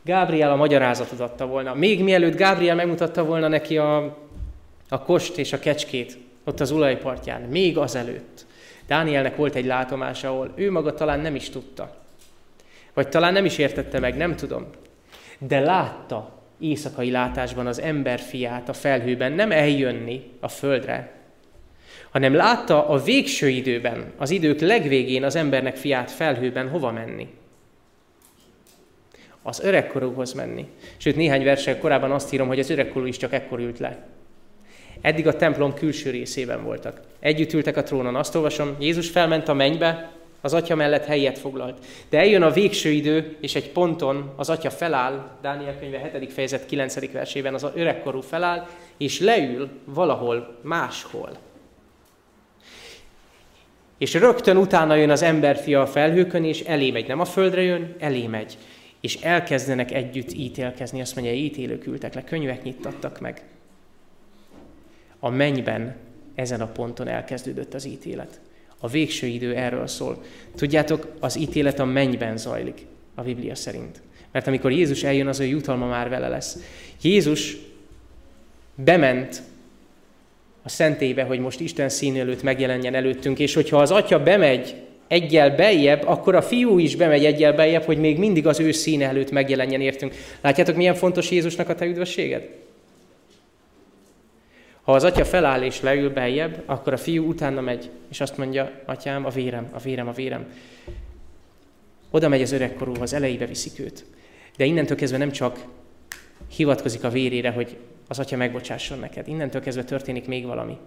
[SPEAKER 1] Gábriel a magyarázatot adta volna, még mielőtt Gábriel megmutatta volna neki a, a kost és a kecskét, ott az ulajpartján, még azelőtt. Dánielnek volt egy látomása, ahol ő maga talán nem is tudta. Vagy talán nem is értette meg, nem tudom. De látta éjszakai látásban az ember fiát a felhőben nem eljönni a földre, hanem látta a végső időben, az idők legvégén az embernek fiát felhőben hova menni. Az öregkorúhoz menni. Sőt, néhány verseny korábban azt írom, hogy az öregkorú is csak ekkor ült le. Eddig a templom külső részében voltak. Együtt ültek a trónon. Azt olvasom, Jézus felment a mennybe, az atya mellett helyet foglalt. De eljön a végső idő, és egy ponton az atya feláll, Dániel könyve 7. fejezet 9. versében az öregkorú feláll, és leül valahol máshol. És rögtön utána jön az emberfia a felhőkön, és elé megy. Nem a földre jön, elé megy. És elkezdenek együtt ítélkezni. Azt mondja, ítélők ültek le, könyvek nyittattak meg a mennyben ezen a ponton elkezdődött az ítélet. A végső idő erről szól. Tudjátok, az ítélet a mennyben zajlik, a Biblia szerint. Mert amikor Jézus eljön, az ő jutalma már vele lesz. Jézus bement a szentébe, hogy most Isten szín előtt megjelenjen előttünk, és hogyha az atya bemegy egyel beljebb, akkor a fiú is bemegy egyel beljebb, hogy még mindig az ő színe előtt megjelenjen értünk. Látjátok, milyen fontos Jézusnak a te üdvösséged? Ha az atya feláll és leül beljebb, akkor a fiú utána megy, és azt mondja, atyám, a vérem, a vérem, a vérem. Oda megy az öregkorúhoz, elejébe viszik őt. De innentől kezdve nem csak hivatkozik a vérére, hogy az atya megbocsásson neked. Innentől kezdve történik még valami.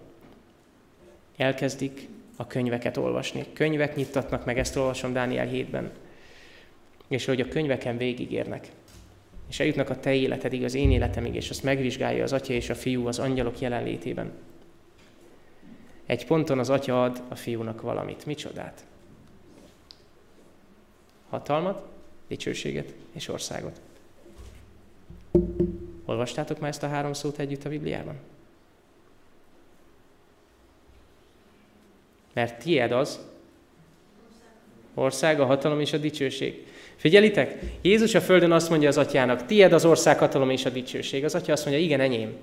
[SPEAKER 1] Elkezdik a könyveket olvasni. Könyvek nyittatnak meg, ezt olvasom Dániel 7-ben. És hogy a könyveken végigérnek és eljutnak a te életedig, az én életemig, és azt megvizsgálja az atya és a fiú az angyalok jelenlétében. Egy ponton az atya ad a fiúnak valamit. Micsodát? Hatalmat, dicsőséget és országot. Olvastátok már ezt a három szót együtt a Bibliában? Mert tied az, ország, a hatalom és a dicsőség. Figyelitek, Jézus a földön azt mondja az atyának, tied az ország, hatalom és a dicsőség. Az atya azt mondja, igen, enyém,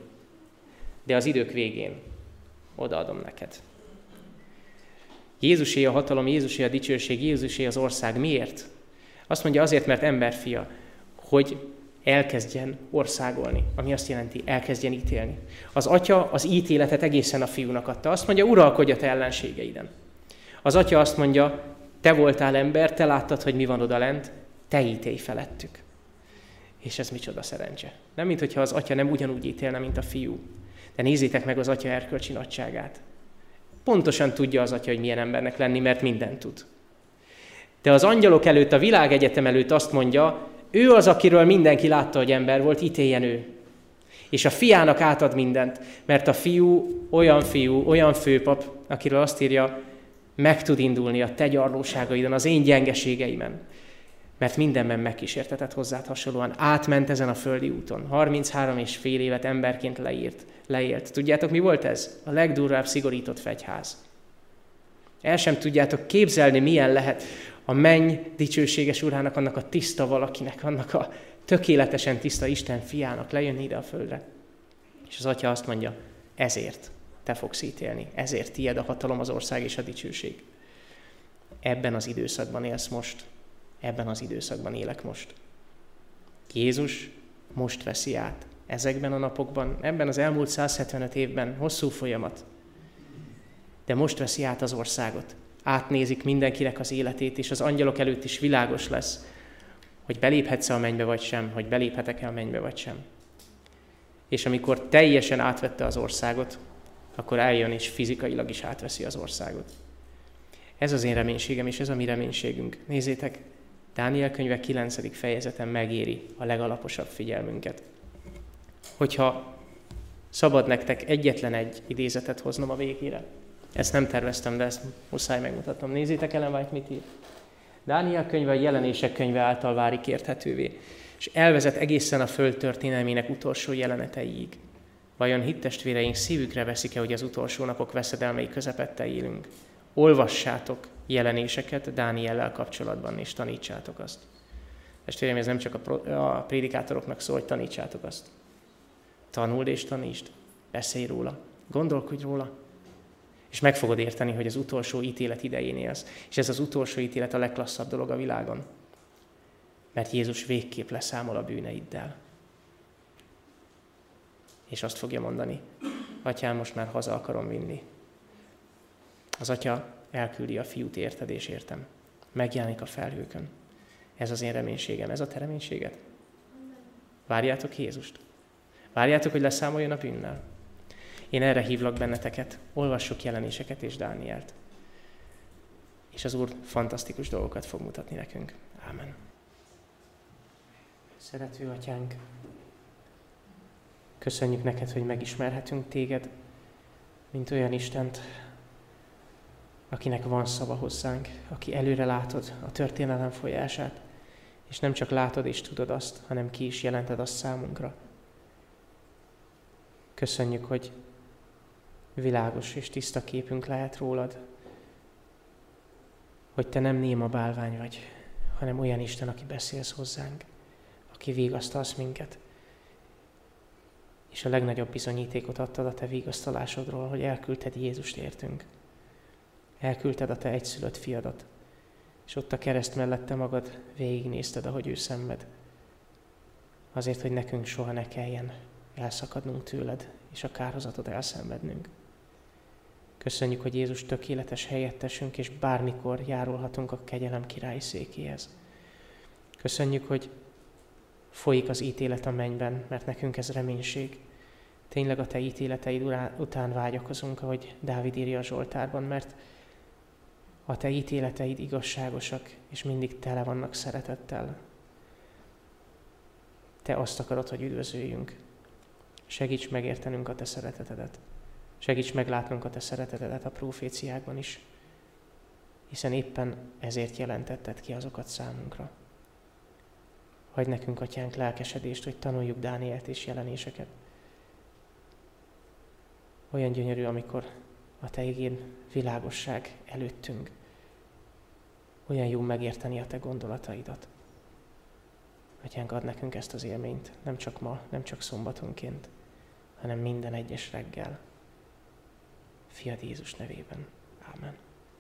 [SPEAKER 1] de az idők végén odaadom neked. Jézusé a hatalom, Jézusé a dicsőség, Jézusé az ország. Miért? Azt mondja azért, mert emberfia, hogy elkezdjen országolni, ami azt jelenti, elkezdjen ítélni. Az atya az ítéletet egészen a fiúnak adta. Azt mondja, uralkodj a te ellenségeiden. Az atya azt mondja, te voltál ember, te láttad, hogy mi van oda lent, te ítélj felettük. És ez micsoda szerencse. Nem, mint hogyha az atya nem ugyanúgy ítélne, mint a fiú. De nézzétek meg az atya erkölcsi nagyságát. Pontosan tudja az atya, hogy milyen embernek lenni, mert mindent tud. De az angyalok előtt, a világegyetem előtt azt mondja, ő az, akiről mindenki látta, hogy ember volt, ítéljen ő. És a fiának átad mindent, mert a fiú olyan fiú, olyan főpap, akiről azt írja, meg tud indulni a te gyarlóságaidon, az én gyengeségeimen. Mert mindenben megkísértetett hozzád hasonlóan. Átment ezen a földi úton. 33 és fél évet emberként leírt, leélt. Tudjátok, mi volt ez? A legdurvább szigorított fegyház. El sem tudjátok képzelni, milyen lehet a menny dicsőséges urának, annak a tiszta valakinek, annak a tökéletesen tiszta Isten fiának lejönni ide a földre. És az atya azt mondja, ezért te fogsz ítélni, ezért tied a hatalom, az ország és a dicsőség. Ebben az időszakban élsz most, ebben az időszakban élek most. Jézus most veszi át ezekben a napokban, ebben az elmúlt 175 évben, hosszú folyamat, de most veszi át az országot. Átnézik mindenkinek az életét, és az angyalok előtt is világos lesz, hogy beléphetsz-e a mennybe vagy sem, hogy beléphetek-e a mennybe vagy sem. És amikor teljesen átvette az országot, akkor eljön és fizikailag is átveszi az országot. Ez az én reménységem, és ez a mi reménységünk. Nézzétek, Dániel könyve 9. fejezeten megéri a legalaposabb figyelmünket. Hogyha szabad nektek egyetlen egy idézetet hoznom a végére. Ezt nem terveztem, de ezt muszáj megmutatnom. Nézzétek Ellen White mit ír. Dániel könyve a jelenések könyve által válik érthetővé, és elvezet egészen a föld történelmének utolsó jeleneteiig. Vajon hittestvéreink szívükre veszik-e, hogy az utolsó napok veszedelmei közepette élünk? Olvassátok jelenéseket Dániellel kapcsolatban, és tanítsátok azt. Testvérem, ez nem csak a, prédikátoroknak szól, hogy tanítsátok azt. Tanuld és tanítsd, beszélj róla, gondolkodj róla, és meg fogod érteni, hogy az utolsó ítélet idején élsz. És ez az utolsó ítélet a legklasszabb dolog a világon. Mert Jézus végképp leszámol a bűneiddel. És azt fogja mondani, atyám, most már haza akarom vinni. Az atya elküldi a fiút érted és értem. Megjelenik a felhőkön. Ez az én reménységem, ez a te reménységed. Várjátok Jézust. Várjátok, hogy leszámoljon a bűnnel. Én erre hívlak benneteket. Olvassuk jelenéseket és Dánielt. És az Úr fantasztikus dolgokat fog mutatni nekünk. Ámen. Szerető Atyánk, köszönjük neked, hogy megismerhetünk téged, mint olyan Istent, akinek van szava hozzánk, aki előre látod a történelem folyását, és nem csak látod és tudod azt, hanem ki is jelented azt számunkra. Köszönjük, hogy világos és tiszta képünk lehet rólad, hogy te nem néma bálvány vagy, hanem olyan Isten, aki beszélsz hozzánk, aki vigasztalsz minket. És a legnagyobb bizonyítékot adtad a te vigasztalásodról, hogy elküldted Jézust értünk. Elküldted a te egyszülött fiadat, és ott a kereszt mellette magad végignézted, ahogy ő szenved. Azért, hogy nekünk soha ne kelljen elszakadnunk tőled, és a kárhozatot elszenvednünk. Köszönjük, hogy Jézus tökéletes helyettesünk, és bármikor járulhatunk a kegyelem király székéhez. Köszönjük, hogy folyik az ítélet a mennyben, mert nekünk ez reménység. Tényleg a Te ítéleteid után vágyakozunk, ahogy Dávid írja a Zsoltárban, mert a Te ítéleteid igazságosak, és mindig tele vannak szeretettel. Te azt akarod, hogy üdvözöljünk. Segíts megértenünk a Te szeretetedet. Segíts meglátnunk a Te szeretetedet a proféciákban is, hiszen éppen ezért jelentetted ki azokat számunkra. Hagy nekünk, Atyánk, lelkesedést, hogy tanuljuk Dánielt és jelenéseket. Olyan gyönyörű, amikor a Te igén világosság előttünk. Olyan jó megérteni a Te gondolataidat. Atyánk, ad nekünk ezt az élményt, nem csak ma, nem csak szombatonként, hanem minden egyes reggel. Fiad Jézus nevében. Amen.